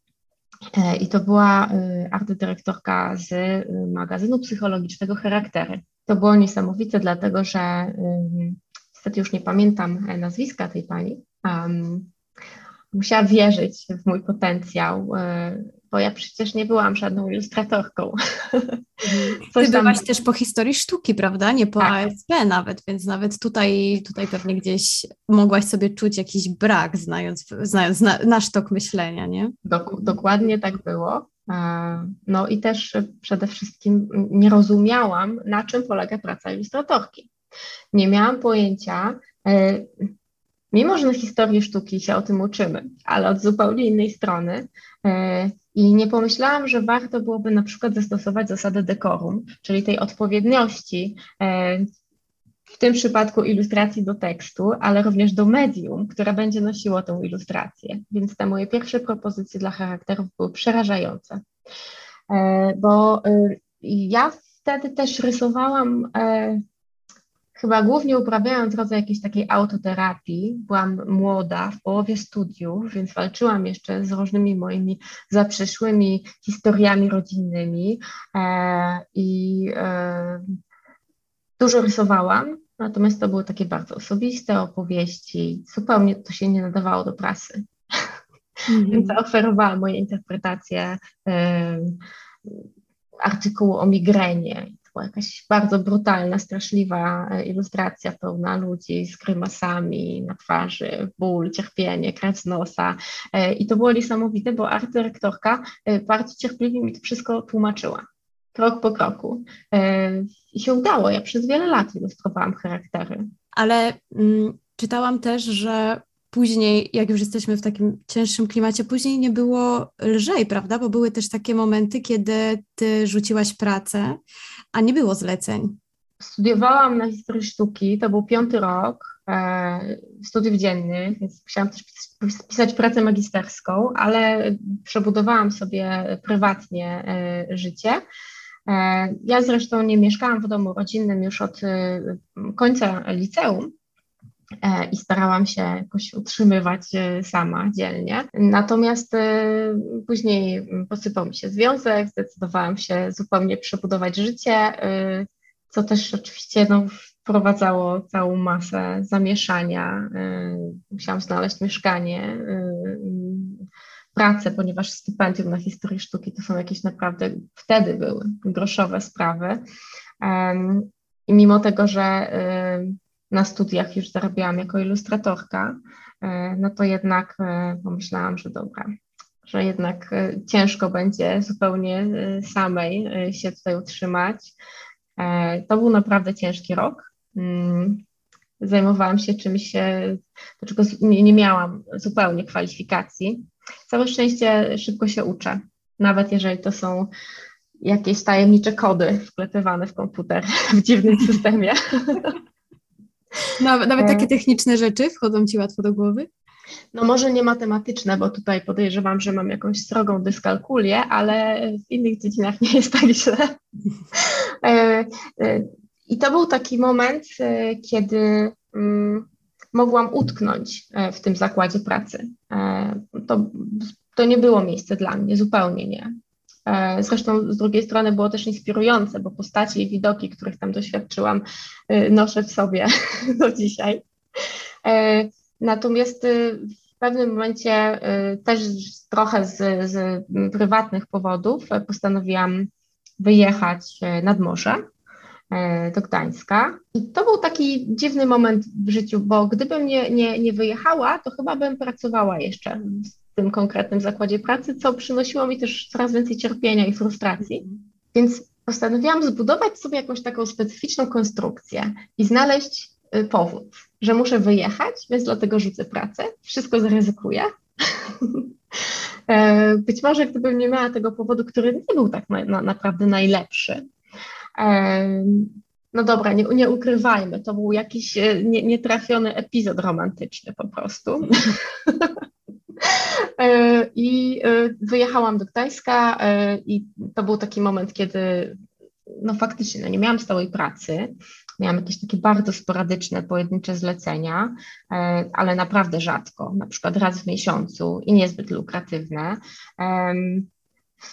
E, I to była artydyrektorka z magazynu psychologicznego Charaktery. To było niesamowite, dlatego że niestety już nie pamiętam nazwiska tej pani, musiała wierzyć w mój potencjał, e, bo ja przecież nie byłam żadną ilustratorką. Coś Ty tam... byłaś też po historii sztuki, prawda? Nie po tak. ASP nawet, więc nawet tutaj, tutaj pewnie gdzieś mogłaś sobie czuć jakiś brak, znając, znając na, nasz tok myślenia, nie? Dok dokładnie tak było. E, no i też przede wszystkim nie rozumiałam, na czym polega praca ilustratorki. Nie miałam pojęcia, e, mimo że na historii sztuki się o tym uczymy, ale od zupełnie innej strony. E, I nie pomyślałam, że warto byłoby na przykład zastosować zasadę dekorum, czyli tej odpowiedniości, e, w tym przypadku ilustracji do tekstu, ale również do medium, które będzie nosiło tę ilustrację. Więc te moje pierwsze propozycje dla charakterów były przerażające, e, bo ja wtedy też rysowałam chyba głównie uprawiając rodzaj jakiejś takiej autoterapii. Byłam młoda, w połowie studiów, więc walczyłam jeszcze z różnymi moimi zaprzeszłymi historiami rodzinnymi e, i e, dużo rysowałam. Natomiast to były takie bardzo osobiste opowieści, zupełnie to się nie nadawało do prasy. Mm. Więc zaoferowałam moje interpretacje artykułu o migrenie była jakaś bardzo brutalna, straszliwa e, ilustracja pełna ludzi z grymasami na twarzy, ból, cierpienie, krew z nosa. E, I to było niesamowite, bo artyrektorka e, bardzo cierpliwie mi to wszystko tłumaczyła. Krok po kroku. I się udało. Ja przez wiele lat ilustrowałam charaktery. Ale mm, czytałam też, że później, jak już jesteśmy w takim cięższym klimacie, później nie było lżej, prawda? Bo były też takie momenty, kiedy ty rzuciłaś pracę, a nie było zleceń. Studiowałam na historii sztuki, to był piąty rok e, studiów dziennych, więc musiałam też pisać pracę magisterską, ale przebudowałam sobie prywatnie e, życie. E, ja zresztą nie mieszkałam w domu rodzinnym już od e, końca liceum, i starałam się jakoś utrzymywać e, sama dzielnie. Natomiast e, później posypał mi się związek, zdecydowałam się zupełnie przebudować życie, co też oczywiście no, wprowadzało całą masę zamieszania. Musiałam znaleźć mieszkanie, pracę, ponieważ stypendium na historii sztuki to są jakieś naprawdę wtedy były groszowe sprawy. I mimo tego, że na studiach już zarabiałam jako ilustratorka, e, no to jednak e, pomyślałam, że dobra, że jednak e, ciężko będzie zupełnie samej się tutaj utrzymać. To był naprawdę ciężki rok. Mm, zajmowałam się czymś, do czego nie, miałam zupełnie kwalifikacji. Całe szczęście szybko się uczę, nawet jeżeli to są jakieś tajemnicze kody wklepywane w komputer w dziwnym systemie. Nawet, nawet takie e. techniczne rzeczy wchodzą Ci łatwo do głowy? No może nie matematyczne, bo tutaj podejrzewam, że mam jakąś srogą dyskalkulię, ale w innych dziedzinach nie jest tak źle. E, e, I to był taki moment, kiedy mm, mogłam utknąć w tym zakładzie pracy. To, to nie było miejsce dla mnie, zupełnie nie. E, zresztą z drugiej strony było też inspirujące, bo postaci i widoki, których tam doświadczyłam, e, noszę w sobie do dzisiaj. E, natomiast w pewnym momencie też trochę z, z prywatnych powodów postanowiłam wyjechać nad morze do Gdańska. I to był taki dziwny moment w życiu, bo gdybym nie, nie, nie wyjechała, to chyba bym pracowała jeszcze tym konkretnym zakładzie pracy, co przynosiło mi też coraz więcej cierpienia i frustracji. Więc postanowiłam zbudować sobie jakąś taką specyficzną konstrukcję i znaleźć y, powód, że muszę wyjechać, więc dlatego rzucę pracę, wszystko zaryzykuję. E, być może gdybym nie miała tego powodu, który nie był tak na, na, naprawdę najlepszy, e, no dobra, nie, nie ukrywajmy, to był jakiś e, nie, nietrafiony epizod romantyczny po prostu. E, I e, wyjechałam do Gdańska i to był taki moment, kiedy no faktycznie no nie miałam stałej pracy, miałam jakieś takie bardzo sporadyczne, pojedyncze zlecenia, ale naprawdę rzadko, na przykład raz w miesiącu i niezbyt lukratywne.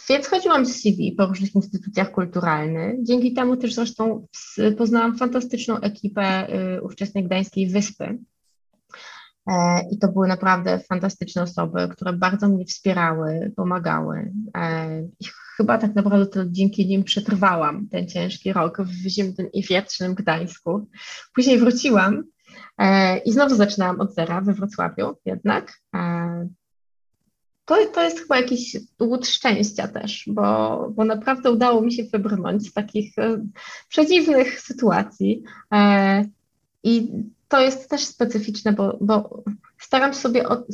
Więc chodziłam z CV po różnych instytucjach kulturalnych. Dzięki temu też zresztą poznałam fantastyczną ekipę ówczesnej Gdańskiej Wyspy, E, I to były naprawdę fantastyczne osoby, które bardzo mnie wspierały, pomagały. E, I chyba tak naprawdę to dzięki nim przetrwałam ten ciężki rok w zimnym i wietrznym Gdańsku. Później wróciłam e, i znowu zaczynałam od zera we Wrocławiu jednak. To, to jest chyba jakiś łód szczęścia też, bo, bo naprawdę udało mi się wybrnąć z takich przedziwnych sytuacji. I to jest też specyficzne, bo, bo staram, sobie o,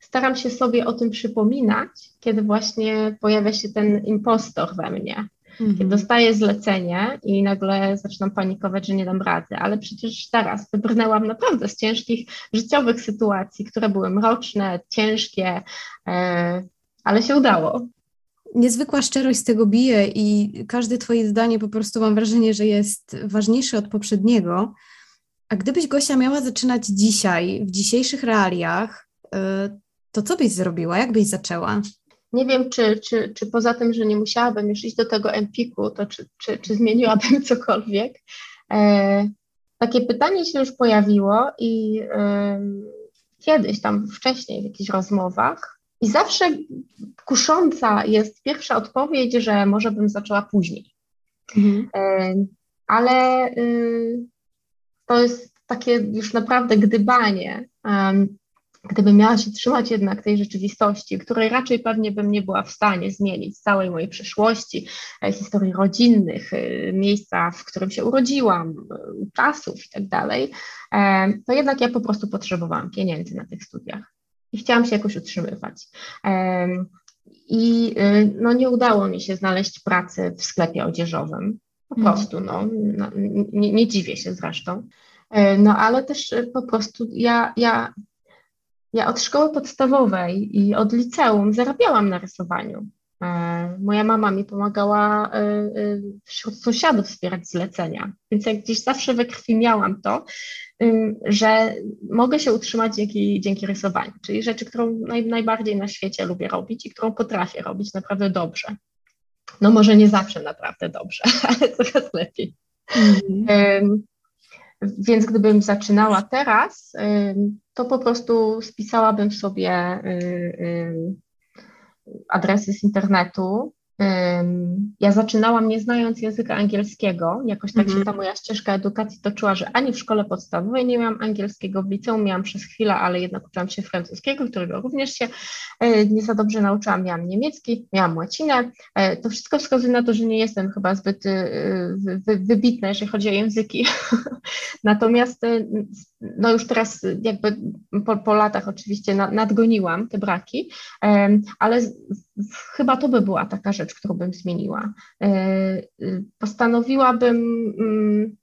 staram się sobie o tym przypominać, kiedy właśnie pojawia się ten impostor we mnie. Mhm. Kiedy dostaję zlecenie i nagle zaczynam panikować, że nie dam rady, ale przecież teraz wybrnęłam naprawdę z ciężkich życiowych sytuacji, które były mroczne, ciężkie, e, ale się udało. Niezwykła szczerość z tego bije i każde Twoje zdanie po prostu mam wrażenie, że jest ważniejsze od poprzedniego A gdybyś Gosia miała zaczynać dzisiaj, w dzisiejszych realiach, to co byś zrobiła? Jak byś zaczęła? Nie wiem, czy, czy, czy poza tym, że nie musiałabym już iść do tego Empiku, to czy, czy, czy zmieniłabym cokolwiek. E, takie pytanie się już pojawiło i e, kiedyś tam wcześniej w jakichś rozmowach i zawsze kusząca jest pierwsza odpowiedź, że może bym zaczęła później. Mhm. E, ale y, to jest takie już naprawdę gdybanie gdybym miała się trzymać jednak tej rzeczywistości, której raczej pewnie bym nie była w stanie zmienić całej mojej przeszłości, e, historii rodzinnych, e, miejsca, w którym się urodziłam, e, czasów i tak dalej, to jednak ja po prostu potrzebowałam pieniędzy na tych studiach i chciałam się jakoś utrzymywać. I no, nie udało mi się znaleźć pracy w sklepie odzieżowym. Po mhm. prostu, no, no nie, nie dziwię się zresztą. No ale też po prostu ja, ja ja od szkoły podstawowej i od liceum zarabiałam na rysowaniu. E, moja mama mi pomagała e, e, wśród sąsiadów wspierać zlecenia, więc jak gdzieś zawsze we krwi miałam to, że mogę się utrzymać dzięki, dzięki rysowaniu, czyli rzeczy, którą naj, najbardziej na świecie lubię robić i którą potrafię robić naprawdę dobrze. No może nie zawsze naprawdę dobrze, ale coraz lepiej. Mm-hmm. Więc gdybym zaczynała teraz, to po prostu spisałabym sobie y, y, adresy z internetu. Ja zaczynałam nie znając języka angielskiego, jakoś tak się mhm. ta moja ścieżka edukacji toczyła, że ani w szkole podstawowej nie miałam angielskiego, w liceum miałam przez chwilę, ale jednak uczyłam się francuskiego, którego również się y, nie za dobrze nauczyłam. Miałam niemiecki, miałam łacinę. To wszystko wskazuje na to, że nie jestem chyba zbyt wybitna, jeżeli chodzi o języki. Natomiast no już teraz jakby po, po latach oczywiście nadgoniłam te braki, ale chyba to by była taka rzecz, którą bym zmieniła. E, postanowiłabym mm,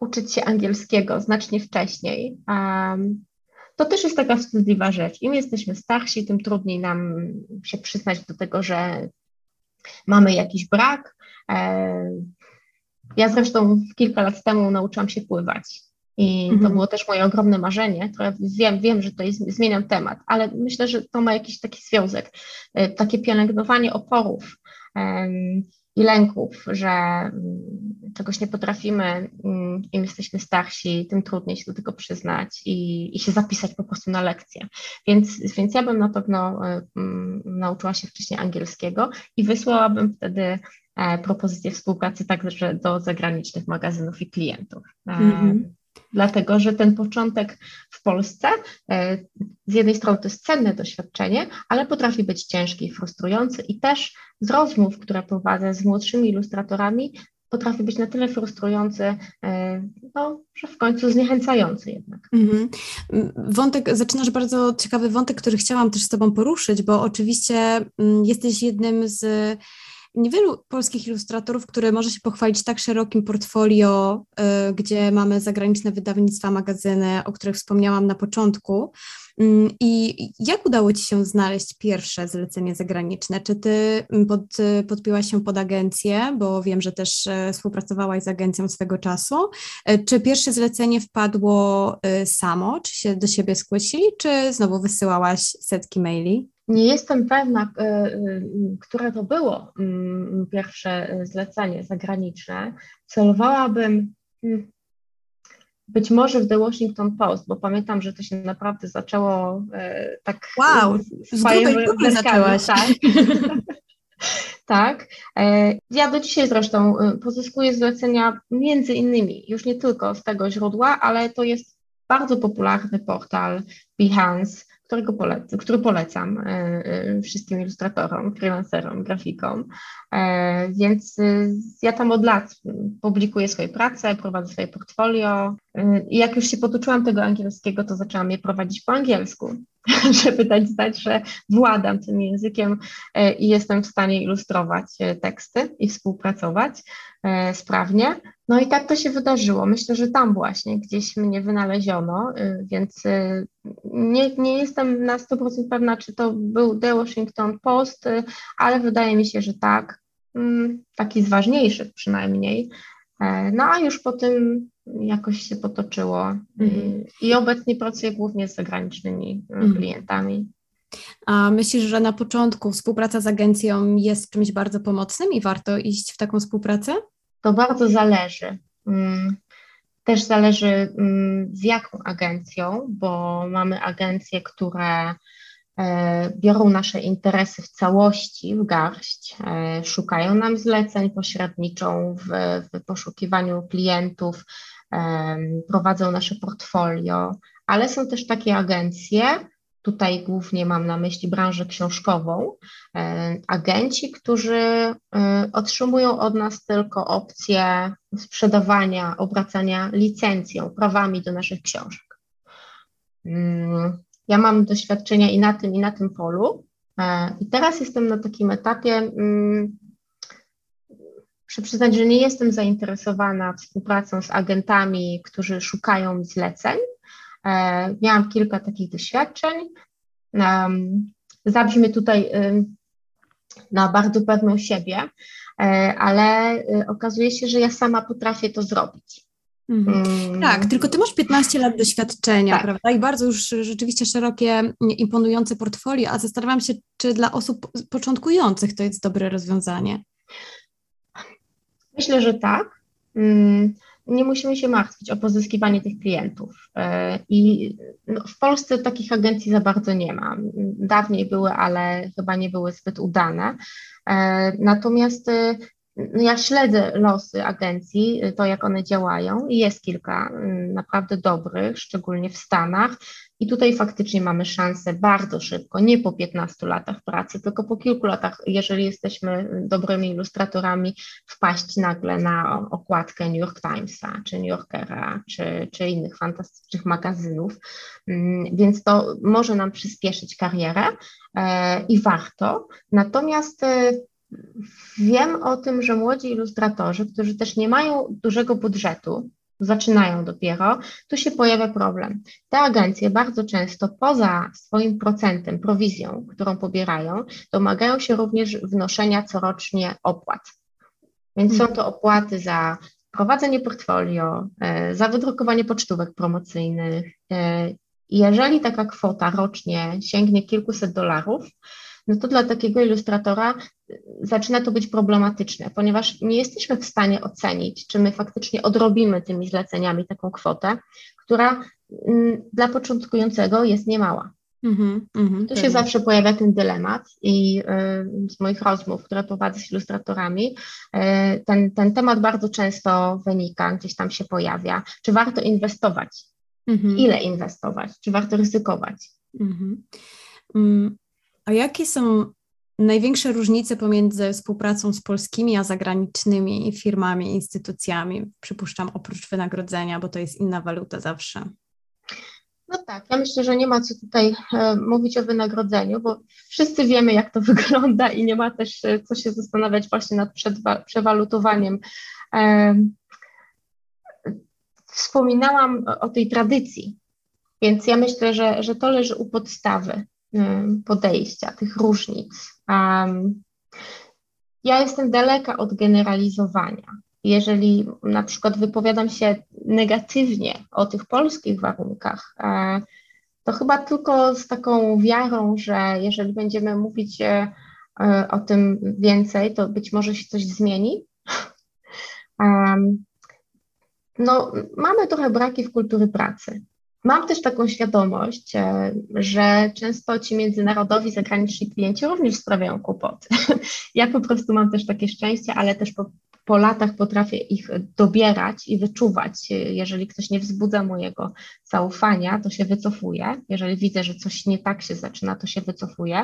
uczyć się angielskiego znacznie wcześniej. To też jest taka wstydliwa rzecz. Im jesteśmy starsi, tym trudniej nam się przyznać do tego, że mamy jakiś brak. E, ja zresztą kilka lat temu nauczyłam się pływać. I to mhm. było też moje ogromne marzenie. Wiem, wiem, że tutaj zmieniam temat, ale myślę, że to ma jakiś taki związek, e, takie pielęgnowanie oporów i lęków, że um, czegoś nie potrafimy, um, im jesteśmy starsi, tym trudniej się do tego przyznać i, i się zapisać po prostu na lekcję. Więc, więc ja bym na pewno um, nauczyła się wcześniej angielskiego i wysłałabym wtedy e, propozycję współpracy także do zagranicznych magazynów i klientów. Mm-hmm dlatego że ten początek w Polsce e, z jednej strony to jest cenne doświadczenie, ale potrafi być ciężki i frustrujący i też z rozmów, które prowadzę z młodszymi ilustratorami, potrafi być na tyle frustrujący, e, no, że w końcu zniechęcający jednak. Mhm. Wątek, zaczynasz bardzo ciekawy wątek, który chciałam też z Tobą poruszyć, bo oczywiście mm, jesteś jednym z niewielu polskich ilustratorów, które może się pochwalić tak szerokim portfolio, y, gdzie mamy zagraniczne wydawnictwa, magazyny, o których wspomniałam na początku. Mm, I jak udało Ci się znaleźć pierwsze zlecenie zagraniczne? Czy Ty mm, pod, podpiłaś się pod agencję, bo wiem, że też e, współpracowałaś z agencją swego czasu. E, czy pierwsze zlecenie wpadło e, samo? Czy się do siebie skłosili, czy znowu wysyłałaś setki maili? Nie jestem pewna, które to było mm, pierwsze zlecenie zagraniczne. Celowałabym być może w The Washington Post, bo pamiętam, że to się naprawdę zaczęło e, tak. Wow, z grubej zaczęłaś. Tak. tak. Ja do dzisiaj zresztą pozyskuję zlecenia między innymi, już nie tylko z tego źródła, ale to jest bardzo popularny portal Behance, którego polec który polecam e, e, wszystkim ilustratorom, freelancerom, grafikom. E, więc ja tam od lat publikuję swoje prace, prowadzę swoje portfolio i jak już się potuczyłam tego angielskiego, to zaczęłam je prowadzić po angielsku, żeby dać znać, że władam tym językiem i jestem w stanie ilustrować teksty i współpracować sprawnie. No i tak to się wydarzyło. Myślę, że tam właśnie gdzieś mnie wynaleziono, więc nie, nie jestem na 100% pewna, czy to był The Washington Post, ale wydaje mi się, że tak. Mm, taki z ważniejszych przynajmniej. E, no a już po tym jakoś się potoczyło. Mhm. I obecnie pracuję głównie z zagranicznymi mhm. klientami. A myślisz, że na początku współpraca z agencją jest czymś bardzo pomocnym i warto iść w taką współpracę? To bardzo zależy. Mm, też zależy mm, z jaką agencją, bo mamy agencje, które e, biorą nasze interesy w całości, w garść, e, szukają nam zleceń, pośredniczą w, w poszukiwaniu klientów, e, prowadzą nasze portfolio, ale są też takie agencje, Tutaj głównie mam na myśli branżę książkową. E, agenci, którzy e, otrzymują od nas tylko opcję sprzedawania, obracania licencją, prawami do naszych książek. Ja mam doświadczenia i na tym, i na tym polu. E, I teraz jestem na takim etapie, mm, muszę przyznać, że nie jestem zainteresowana współpracą z agentami, którzy szukają zleceń, E, miałam kilka takich doświadczeń. Zabrzmi tutaj na bardzo pewną siebie, e, ale okazuje się, że ja sama potrafię to zrobić. Mhm. Tak, tylko ty masz 15 lat doświadczenia, tak. prawda? I bardzo już rzeczywiście szerokie, imponujące portfolio, a zastanawiam się, czy dla osób początkujących to jest dobre rozwiązanie. Myślę, że tak. Mm, nie musimy się martwić o pozyskiwanie tych klientów. E, I no, w Polsce takich agencji za bardzo nie ma. Dawniej były, ale chyba nie były zbyt udane. E, natomiast e, ja śledzę losy agencji, to jak one działają i jest kilka mm, naprawdę dobrych, szczególnie w Stanach. I tutaj faktycznie mamy szansę bardzo szybko, nie po 15 latach pracy, tylko po kilku latach, jeżeli jesteśmy dobrymi ilustratorami, wpaść nagle na okładkę New York Timesa, czy New Yorkera, czy, czy innych fantastycznych magazynów. Mm, więc to może nam przyspieszyć karierę e, i warto. Natomiast e, Wiem o tym, że młodzi ilustratorzy, którzy też nie mają dużego budżetu, zaczynają dopiero, tu się pojawia problem. Te agencje bardzo często poza swoim procentem, prowizją, którą pobierają, domagają się również wnoszenia corocznie opłat. Więc są to opłaty za prowadzenie portfolio, e, za wydrukowanie pocztówek promocyjnych. E, jeżeli taka kwota rocznie sięgnie kilkuset dolarów, no to dla takiego ilustratora y, zaczyna to być problematyczne, ponieważ nie jesteśmy w stanie ocenić, czy my faktycznie odrobimy tymi zleceniami taką kwotę, która mm, dla początkującego jest niemała. Mm -hmm, tu się zawsze pojawia ten dylemat i y, z moich rozmów, które prowadzę z ilustratorami, y, ten, ten temat bardzo często wynika, gdzieś tam się pojawia. Czy warto inwestować? Mm -hmm. Ile inwestować? Czy warto ryzykować? A jakie są największe różnice pomiędzy współpracą z polskimi a zagranicznymi firmami, instytucjami? Przypuszczam, oprócz wynagrodzenia, bo to jest inna waluta zawsze. No tak, ja myślę, że nie ma co tutaj e, mówić o wynagrodzeniu, bo wszyscy wiemy, jak to wygląda i nie ma też e, co się zastanawiać właśnie nad przewalutowaniem. E, wspominałam o tej tradycji, więc ja myślę, że, że to leży u podstawy. Podejścia, tych różnic. Ja jestem daleka od generalizowania. Jeżeli na przykład wypowiadam się negatywnie o tych polskich warunkach, e, to chyba tylko z taką wiarą, że jeżeli będziemy mówić e, e, o tym więcej, to być może się coś zmieni. No, mamy trochę braki w kultury pracy. Mam też taką świadomość, e, że często ci międzynarodowi, zagraniczni klienci również sprawiają kłopoty. Ja po prostu mam też takie szczęście, ale też po, po latach potrafię ich dobierać i wyczuwać. Jeżeli ktoś nie wzbudza mojego zaufania, to się wycofuję. Jeżeli widzę, że coś nie tak się zaczyna, to się wycofuję.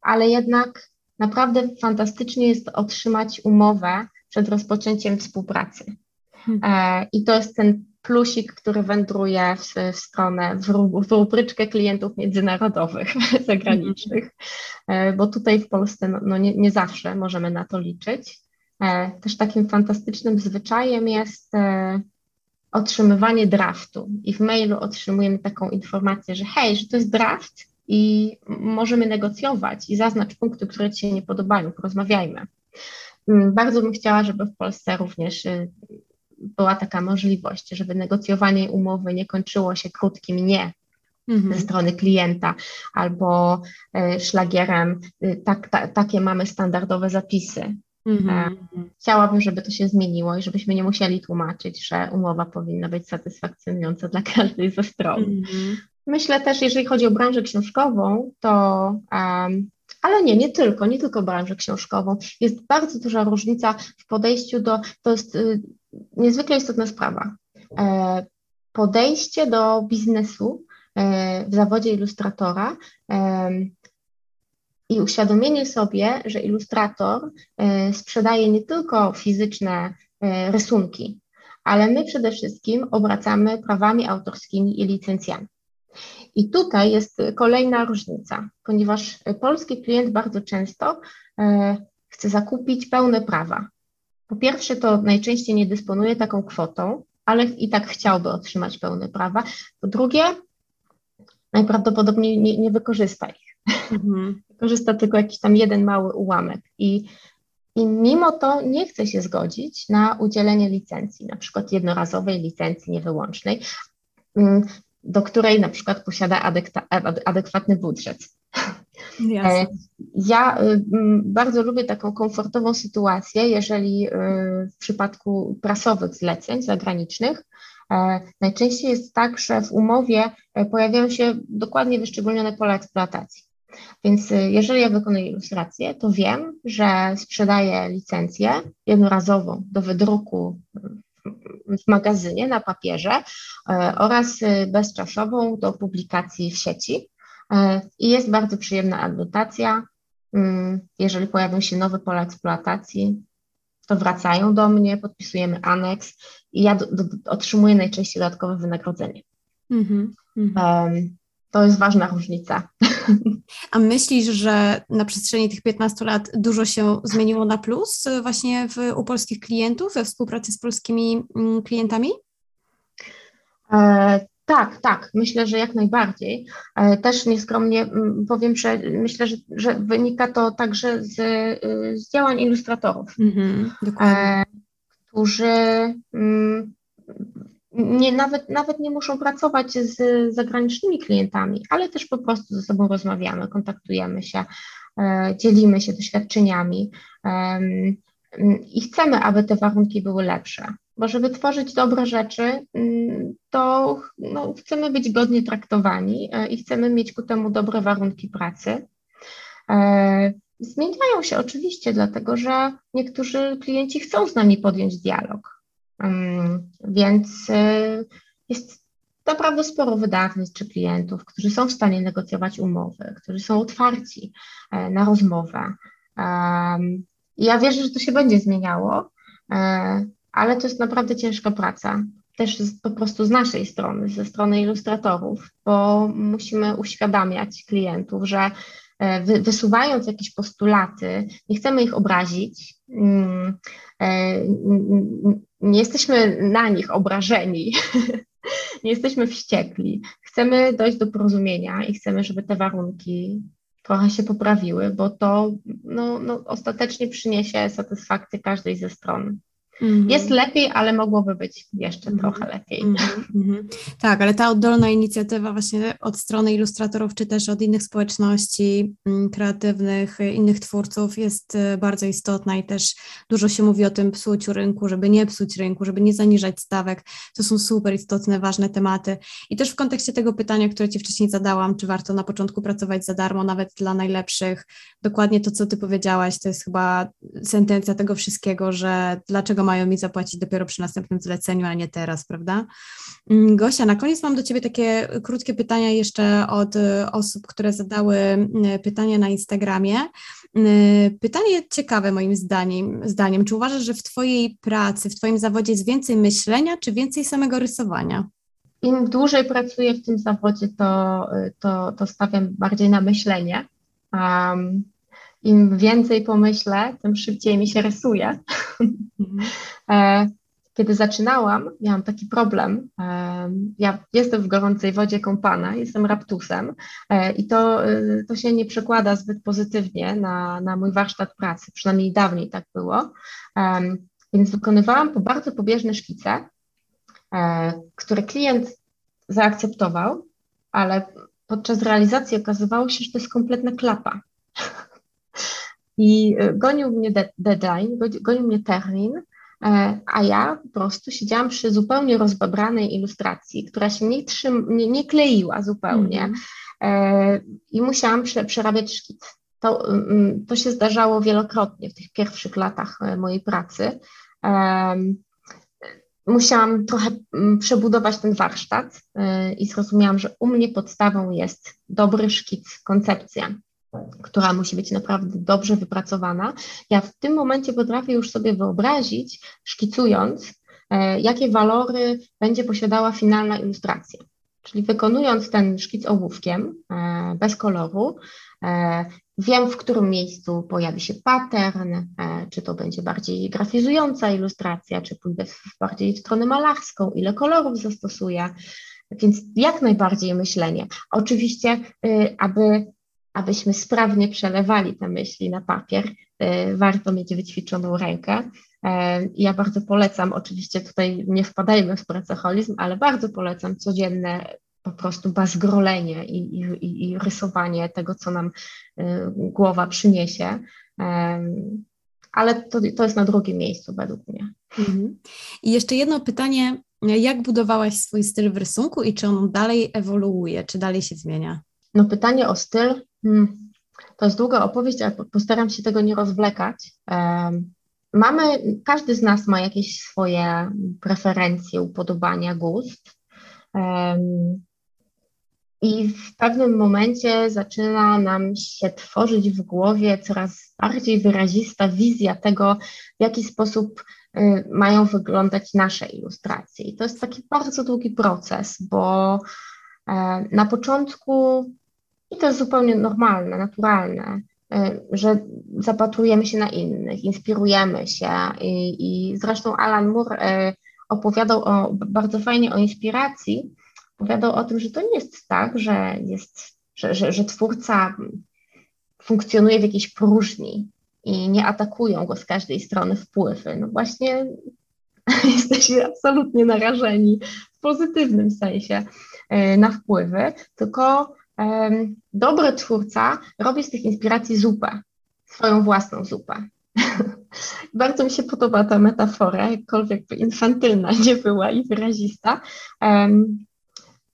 Ale jednak naprawdę fantastycznie jest otrzymać umowę przed rozpoczęciem współpracy. Hmm. E, I to jest ten plusik, który wędruje w, w stronę, w, w rubryczkę klientów międzynarodowych, zagranicznych, e, bo tutaj w Polsce no, no nie, nie, zawsze możemy na to liczyć. E, też takim fantastycznym zwyczajem jest e, otrzymywanie draftu i w mailu otrzymujemy taką informację, że hej, że to jest draft i możemy negocjować i zaznacz punkty, które Ci się nie podobają, porozmawiajmy. Mm, bardzo bym chciała, żeby w Polsce również była taka możliwość, żeby negocjowanie umowy nie kończyło się krótkim nie mhm. ze strony klienta albo e, szlagierem, y, tak, ta, takie mamy standardowe zapisy. Mhm. E, chciałabym, żeby to się zmieniło i żebyśmy nie musieli tłumaczyć, że umowa powinna być satysfakcjonująca dla każdej ze stron. Mhm. Myślę też, jeżeli chodzi o branżę książkową, to um, ale nie, nie tylko, nie tylko branżę książkową. Jest bardzo duża różnica w podejściu do, to jest y, niezwykle istotna sprawa. E, podejście do biznesu e, w zawodzie ilustratora e, i uświadomienie sobie, że ilustrator sprzedaje nie tylko fizyczne rysunki, ale my przede wszystkim obracamy prawami autorskimi i licencjami. I tutaj jest kolejna różnica, ponieważ polski klient bardzo często chce zakupić pełne prawa. Po pierwsze, to najczęściej nie dysponuje taką kwotą, ale i tak chciałby otrzymać pełne prawa. Po drugie, najprawdopodobniej nie, nie wykorzysta ich. Mhm. Wykorzysta tylko jakiś tam jeden mały ułamek. I, I mimo to nie chce się zgodzić na udzielenie licencji, na przykład jednorazowej licencji niewyłącznej. Mm, do której na przykład posiada adekwatny budżet. Jasne. E, ja y, bardzo lubię taką komfortową sytuację, jeżeli y, w przypadku prasowych zleceń zagranicznych e, najczęściej jest tak, że w umowie e, pojawiają się dokładnie wyszczególnione pola eksploatacji. Więc y, jeżeli ja wykonuję ilustrację, to wiem, że sprzedaję licencję jednorazową do wydruku w magazynie na papierze oraz bezczasową do publikacji w sieci. E, I jest bardzo przyjemna adnotacja. Mm, jeżeli pojawią się nowe pola eksploatacji, to wracają do mnie, podpisujemy aneks i ja do, do, otrzymuję najczęściej dodatkowe wynagrodzenie. Mm -hmm. To jest ważna różnica. A myślisz, że na przestrzeni tych 15 lat dużo się zmieniło na plus właśnie w, u polskich klientów we współpracy z polskimi mm, klientami? E, tak, tak, myślę, że jak najbardziej. E, też nieskromnie mm, powiem, że myślę, że, że wynika to także z, z działań ilustratorów, mm-hmm, którzy mm, nie, nawet, nawet nie muszą pracować z zagranicznymi klientami, ale też po prostu ze sobą rozmawiamy, kontaktujemy się, e, dzielimy się doświadczeniami i chcemy, aby te warunki były lepsze. Bo żeby tworzyć dobre rzeczy, mm, to no, chcemy być godnie traktowani e, i chcemy mieć ku temu dobre warunki pracy. E, zmieniają się oczywiście, dlatego że niektórzy klienci chcą z nami podjąć dialog więc y, jest naprawdę sporo wydawnictw czy klientów, którzy są w stanie negocjować umowy, którzy są otwarci e, na rozmowę. Ja wierzę, że to się będzie zmieniało, e, ale to jest naprawdę ciężka praca. Też po prostu z naszej strony, ze strony ilustratorów, bo musimy uświadamiać klientów, że e, wysuwając jakieś postulaty, nie chcemy ich obrazić, mm, nie jesteśmy na nich obrażeni, nie jesteśmy wściekli. Chcemy dojść do porozumienia i chcemy, żeby te warunki trochę się poprawiły, bo to no, no, ostatecznie przyniesie satysfakcję każdej ze stron. Mm-hmm. Jest lepiej, ale mogłoby być jeszcze mm-hmm. trochę lepiej. Mm-hmm. Tak, ale ta oddolna inicjatywa właśnie od strony ilustratorów, czy też od innych społeczności mm, kreatywnych, innych twórców jest e, bardzo istotna i też dużo się mówi o tym psuciu rynku, żeby nie psuć rynku, żeby nie zaniżać stawek. To są super istotne, ważne tematy. I też w kontekście tego pytania, które Ci wcześniej zadałam, czy warto na początku pracować za darmo, nawet dla najlepszych, dokładnie to, co Ty powiedziałaś, to jest chyba sentencja tego wszystkiego, że dlaczego mają mi zapłacić dopiero przy następnym zleceniu, a nie teraz, prawda? Mm, Gosia, na koniec mam do Ciebie takie krótkie pytania jeszcze od y, osób, które zadały y, pytania na Instagramie. Y, pytanie ciekawe moim zdaniem, zdaniem. Czy uważasz, że w Twojej pracy, w Twoim zawodzie jest więcej myślenia, czy więcej samego rysowania? Im dłużej pracuję w tym zawodzie, to, to, to stawiam bardziej na myślenie. Um, im więcej pomyślę, tym szybciej mi się rysuje. Mhm. E, kiedy zaczynałam, miałam taki problem. E, ja jestem w gorącej wodzie kąpana, jestem raptusem e, i to, to się nie przekłada zbyt pozytywnie na, na mój warsztat pracy, przynajmniej dawniej tak było. Więc wykonywałam po bardzo pobieżne szkice, które klient zaakceptował, ale podczas realizacji okazywało się, że to jest kompletna klapa. I gonił mnie deadline, gonił mnie termin, E, a ja po prostu siedziałam przy zupełnie rozbabranej ilustracji, która się nie, trzym, nie, nie kleiła zupełnie mm. i musiałam prze, przerabiać szkic. To, mm, to się zdarzało wielokrotnie w tych pierwszych latach e, mojej pracy. Musiałam trochę mm, przebudować ten warsztat i zrozumiałam, że u mnie podstawą jest dobry szkic, koncepcja która musi być naprawdę dobrze wypracowana. Ja w tym momencie potrafię już sobie wyobrazić, szkicując, e, jakie walory będzie posiadała finalna ilustracja. Czyli wykonując ten szkic ołówkiem, e, bez koloru, e, wiem, w którym miejscu pojawi się pattern, czy to będzie bardziej grafizująca ilustracja, czy pójdę bardziej w stronę malarską, ile kolorów zastosuję. Więc jak najbardziej myślenie. Oczywiście, y, aby abyśmy sprawnie przelewali te myśli na papier, e, warto mieć wyćwiczoną rękę. E, ja bardzo polecam, oczywiście tutaj nie wpadajmy w pracoholizm, ale bardzo polecam codzienne po prostu bazgrolenie i, i, i rysowanie tego, co nam e, głowa przyniesie. Ale to, to jest na drugim miejscu według mnie. Mhm. I jeszcze jedno pytanie. Jak budowałaś swój styl w rysunku i czy on dalej ewoluuje, czy dalej się zmienia? No pytanie o styl to jest długa opowieść, ale postaram się tego nie rozwlekać. Mamy, każdy z nas ma jakieś swoje preferencje, upodobania, gust. I w pewnym momencie zaczyna nam się tworzyć w głowie coraz bardziej wyrazista wizja tego, w jaki sposób y, mają wyglądać nasze ilustracje. I to jest taki bardzo długi proces, bo e, na początku i to jest zupełnie normalne, naturalne, y, że zapatrujemy się na innych, inspirujemy się. I, i zresztą Alan Moore y, opowiadał o, bardzo fajnie o inspiracji. Opowiadał o tym, że to nie jest tak, że, jest, że, że, że twórca funkcjonuje w jakiejś próżni i nie atakują go z każdej strony wpływy. No właśnie jesteśmy absolutnie narażeni w pozytywnym sensie y, na wpływy, tylko dobry twórca robi z tych inspiracji zupę, swoją własną zupę. Bardzo mi się podoba ta metafora, jakkolwiek by infantylna nie była i wyrazista.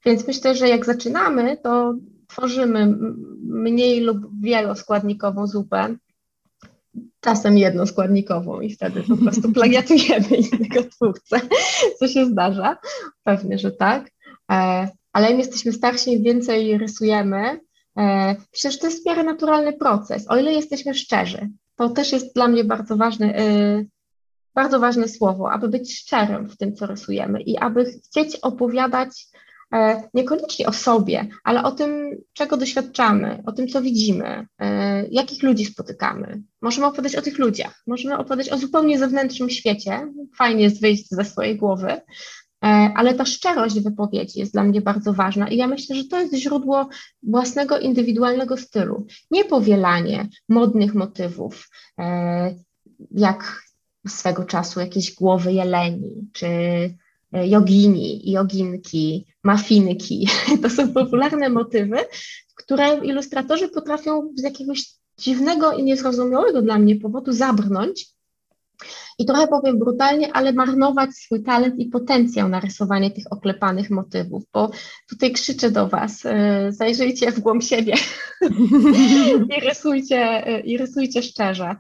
Więc myślę, że jak zaczynamy, to tworzymy mniej lub wieloskładnikową zupę, czasem jednoskładnikową i wtedy po prostu plagiatujemy innego twórcę, co się zdarza. Pewnie, że tak. E, ale im jesteśmy starsi, im więcej rysujemy. E, myślę, że to jest w miarę naturalny proces, o ile jesteśmy szczerzy. To też jest dla mnie bardzo ważne, e, bardzo ważne słowo, aby być szczerym w tym, co rysujemy i aby chcieć opowiadać e, niekoniecznie o sobie, ale o tym, czego doświadczamy, o tym, co widzimy, jakich ludzi spotykamy. Możemy opowiadać o tych ludziach, możemy opowiadać o zupełnie zewnętrznym świecie. Fajnie jest wyjść ze swojej głowy, E, ale ta szczerość wypowiedzi jest dla mnie bardzo ważna i ja myślę, że to jest źródło własnego indywidualnego stylu. Nie powielanie modnych motywów, e, jak swego czasu jakieś głowy jeleni, czy e, jogini, joginki, mafinki. To są popularne motywy, które ilustratorzy potrafią z jakiegoś dziwnego i niezrozumiałego dla mnie powodu zabrnąć i trochę powiem brutalnie, ale marnować swój talent i potencjał na rysowanie tych oklepanych motywów, bo tutaj krzyczę do Was, e, zajrzyjcie w głąb siebie i, rysujcie, e, i rysujcie szczerze.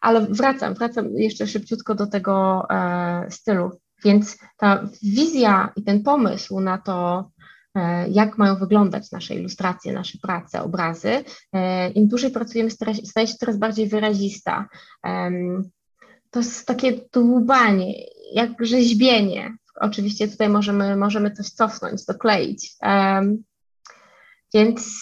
Ale wracam, wracam jeszcze szybciutko do tego e, stylu. Więc ta wizja i ten pomysł na to, jak mają wyglądać nasze ilustracje, nasze prace, obrazy. Im dłużej pracujemy, staje się coraz bardziej wyrazista to jest takie dłubanie, jak rzeźbienie. Oczywiście tutaj możemy, możemy coś cofnąć, dokleić. Więc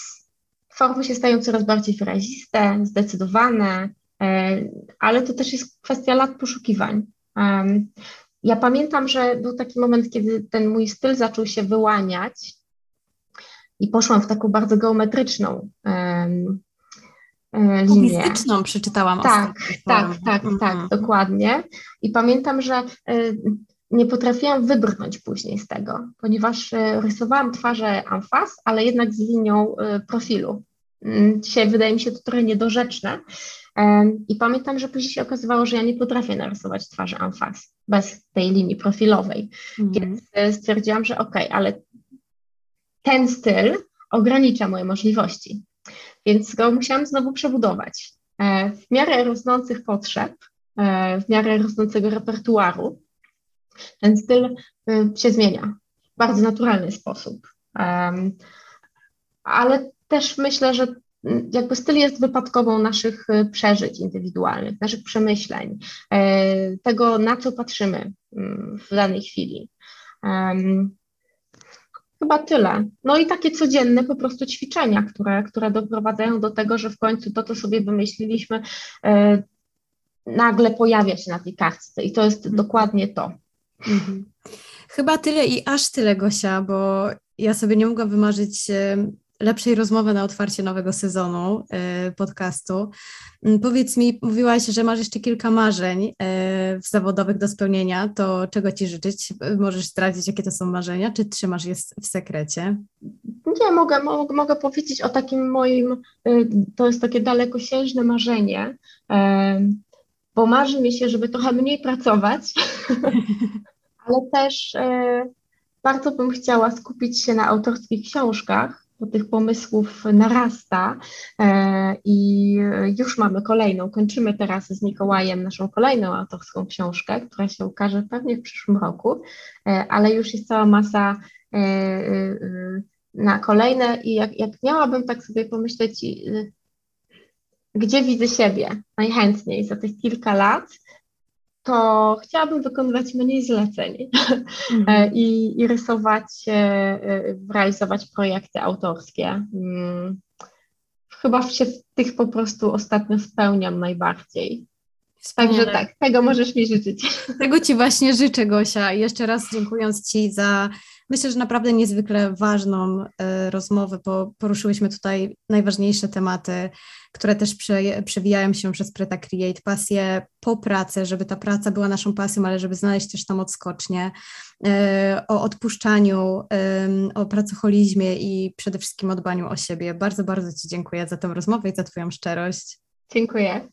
formy się stają coraz bardziej wyraziste, zdecydowane, um, ale to też jest kwestia lat poszukiwań. Ja pamiętam, że był taki moment, kiedy ten mój styl zaczął się wyłaniać i poszłam w taką bardzo geometryczną e, linię. Kubistyczną przeczytałam Tak, tak, tak, tak, tak, dokładnie. I pamiętam, że nie potrafiłam wybrnąć później z tego, ponieważ rysowałam twarze amfas, ale jednak z linią profilu. Mm, dzisiaj wydaje mi się to trochę niedorzeczne. I pamiętam, że później się okazywało, że ja nie potrafię narysować twarzy amfas bez tej linii profilowej. Mhm. Więc e, stwierdziłam, że okej, okay, ale ten styl ogranicza moje możliwości. Więc go musiałam znowu przebudować. E, w miarę rosnących potrzeb, e, w miarę rosnącego repertuaru, ten styl się zmienia w bardzo naturalny sposób. Ale też myślę, że mm, jakby styl jest wypadkową naszych y, przeżyć indywidualnych, naszych przemyśleń, e, tego, na co patrzymy mm, w danej chwili. Chyba tyle. No i takie codzienne po prostu ćwiczenia, które, które doprowadzają do tego, że w końcu to, co sobie wymyśliliśmy, e, nagle pojawia się na tej kartce i to jest mhm. dokładnie to. Mhm. Chyba tyle i aż tyle, Gosia, bo ja sobie nie mogłam wymarzyć lepszej rozmowy na otwarcie nowego sezonu y, podcastu. Mm, powiedz mi, mówiłaś, że masz jeszcze kilka marzeń zawodowych do spełnienia, to czego Ci życzyć? Możesz zdradzić, jakie to są marzenia, czy trzymasz je w sekrecie? Nie, mogę, mogę, mogę powiedzieć o takim moim, y, to jest takie dalekosiężne marzenie, bo marzy mi się, żeby trochę mniej pracować, ale też bardzo bym chciała skupić się na autorskich książkach, bo tych pomysłów narasta e, i już mamy kolejną, kończymy teraz z Mikołajem naszą kolejną autorską książkę, która się ukaże pewnie w przyszłym roku, e, ale już jest cała masa e, na kolejne i jak, jak miałabym tak sobie pomyśleć, gdzie widzę siebie najchętniej za tych kilka lat, to chciałabym wykonywać mniej zleceń mm. I, i, rysować, e, e, realizować projekty autorskie. Mm. Chyba się w tych po prostu ostatnio spełniam najbardziej. Wspaniale. Także tak, tego możesz mi życzyć. Tego Ci właśnie życzę, Gosia. Jeszcze raz dziękując Ci za myślę, że naprawdę niezwykle ważną y, rozmowę, bo poruszyłyśmy tutaj najważniejsze tematy, które też prze, przewijają się przez Preta Create, pasję po pracy, żeby ta praca była naszą pasją, ale żeby znaleźć też tam odskocznie, y, o odpuszczaniu, o pracoholizmie i przede wszystkim o dbaniu o siebie. Bardzo, bardzo Ci dziękuję za tę rozmowę i za Twoją szczerość. Dziękuję.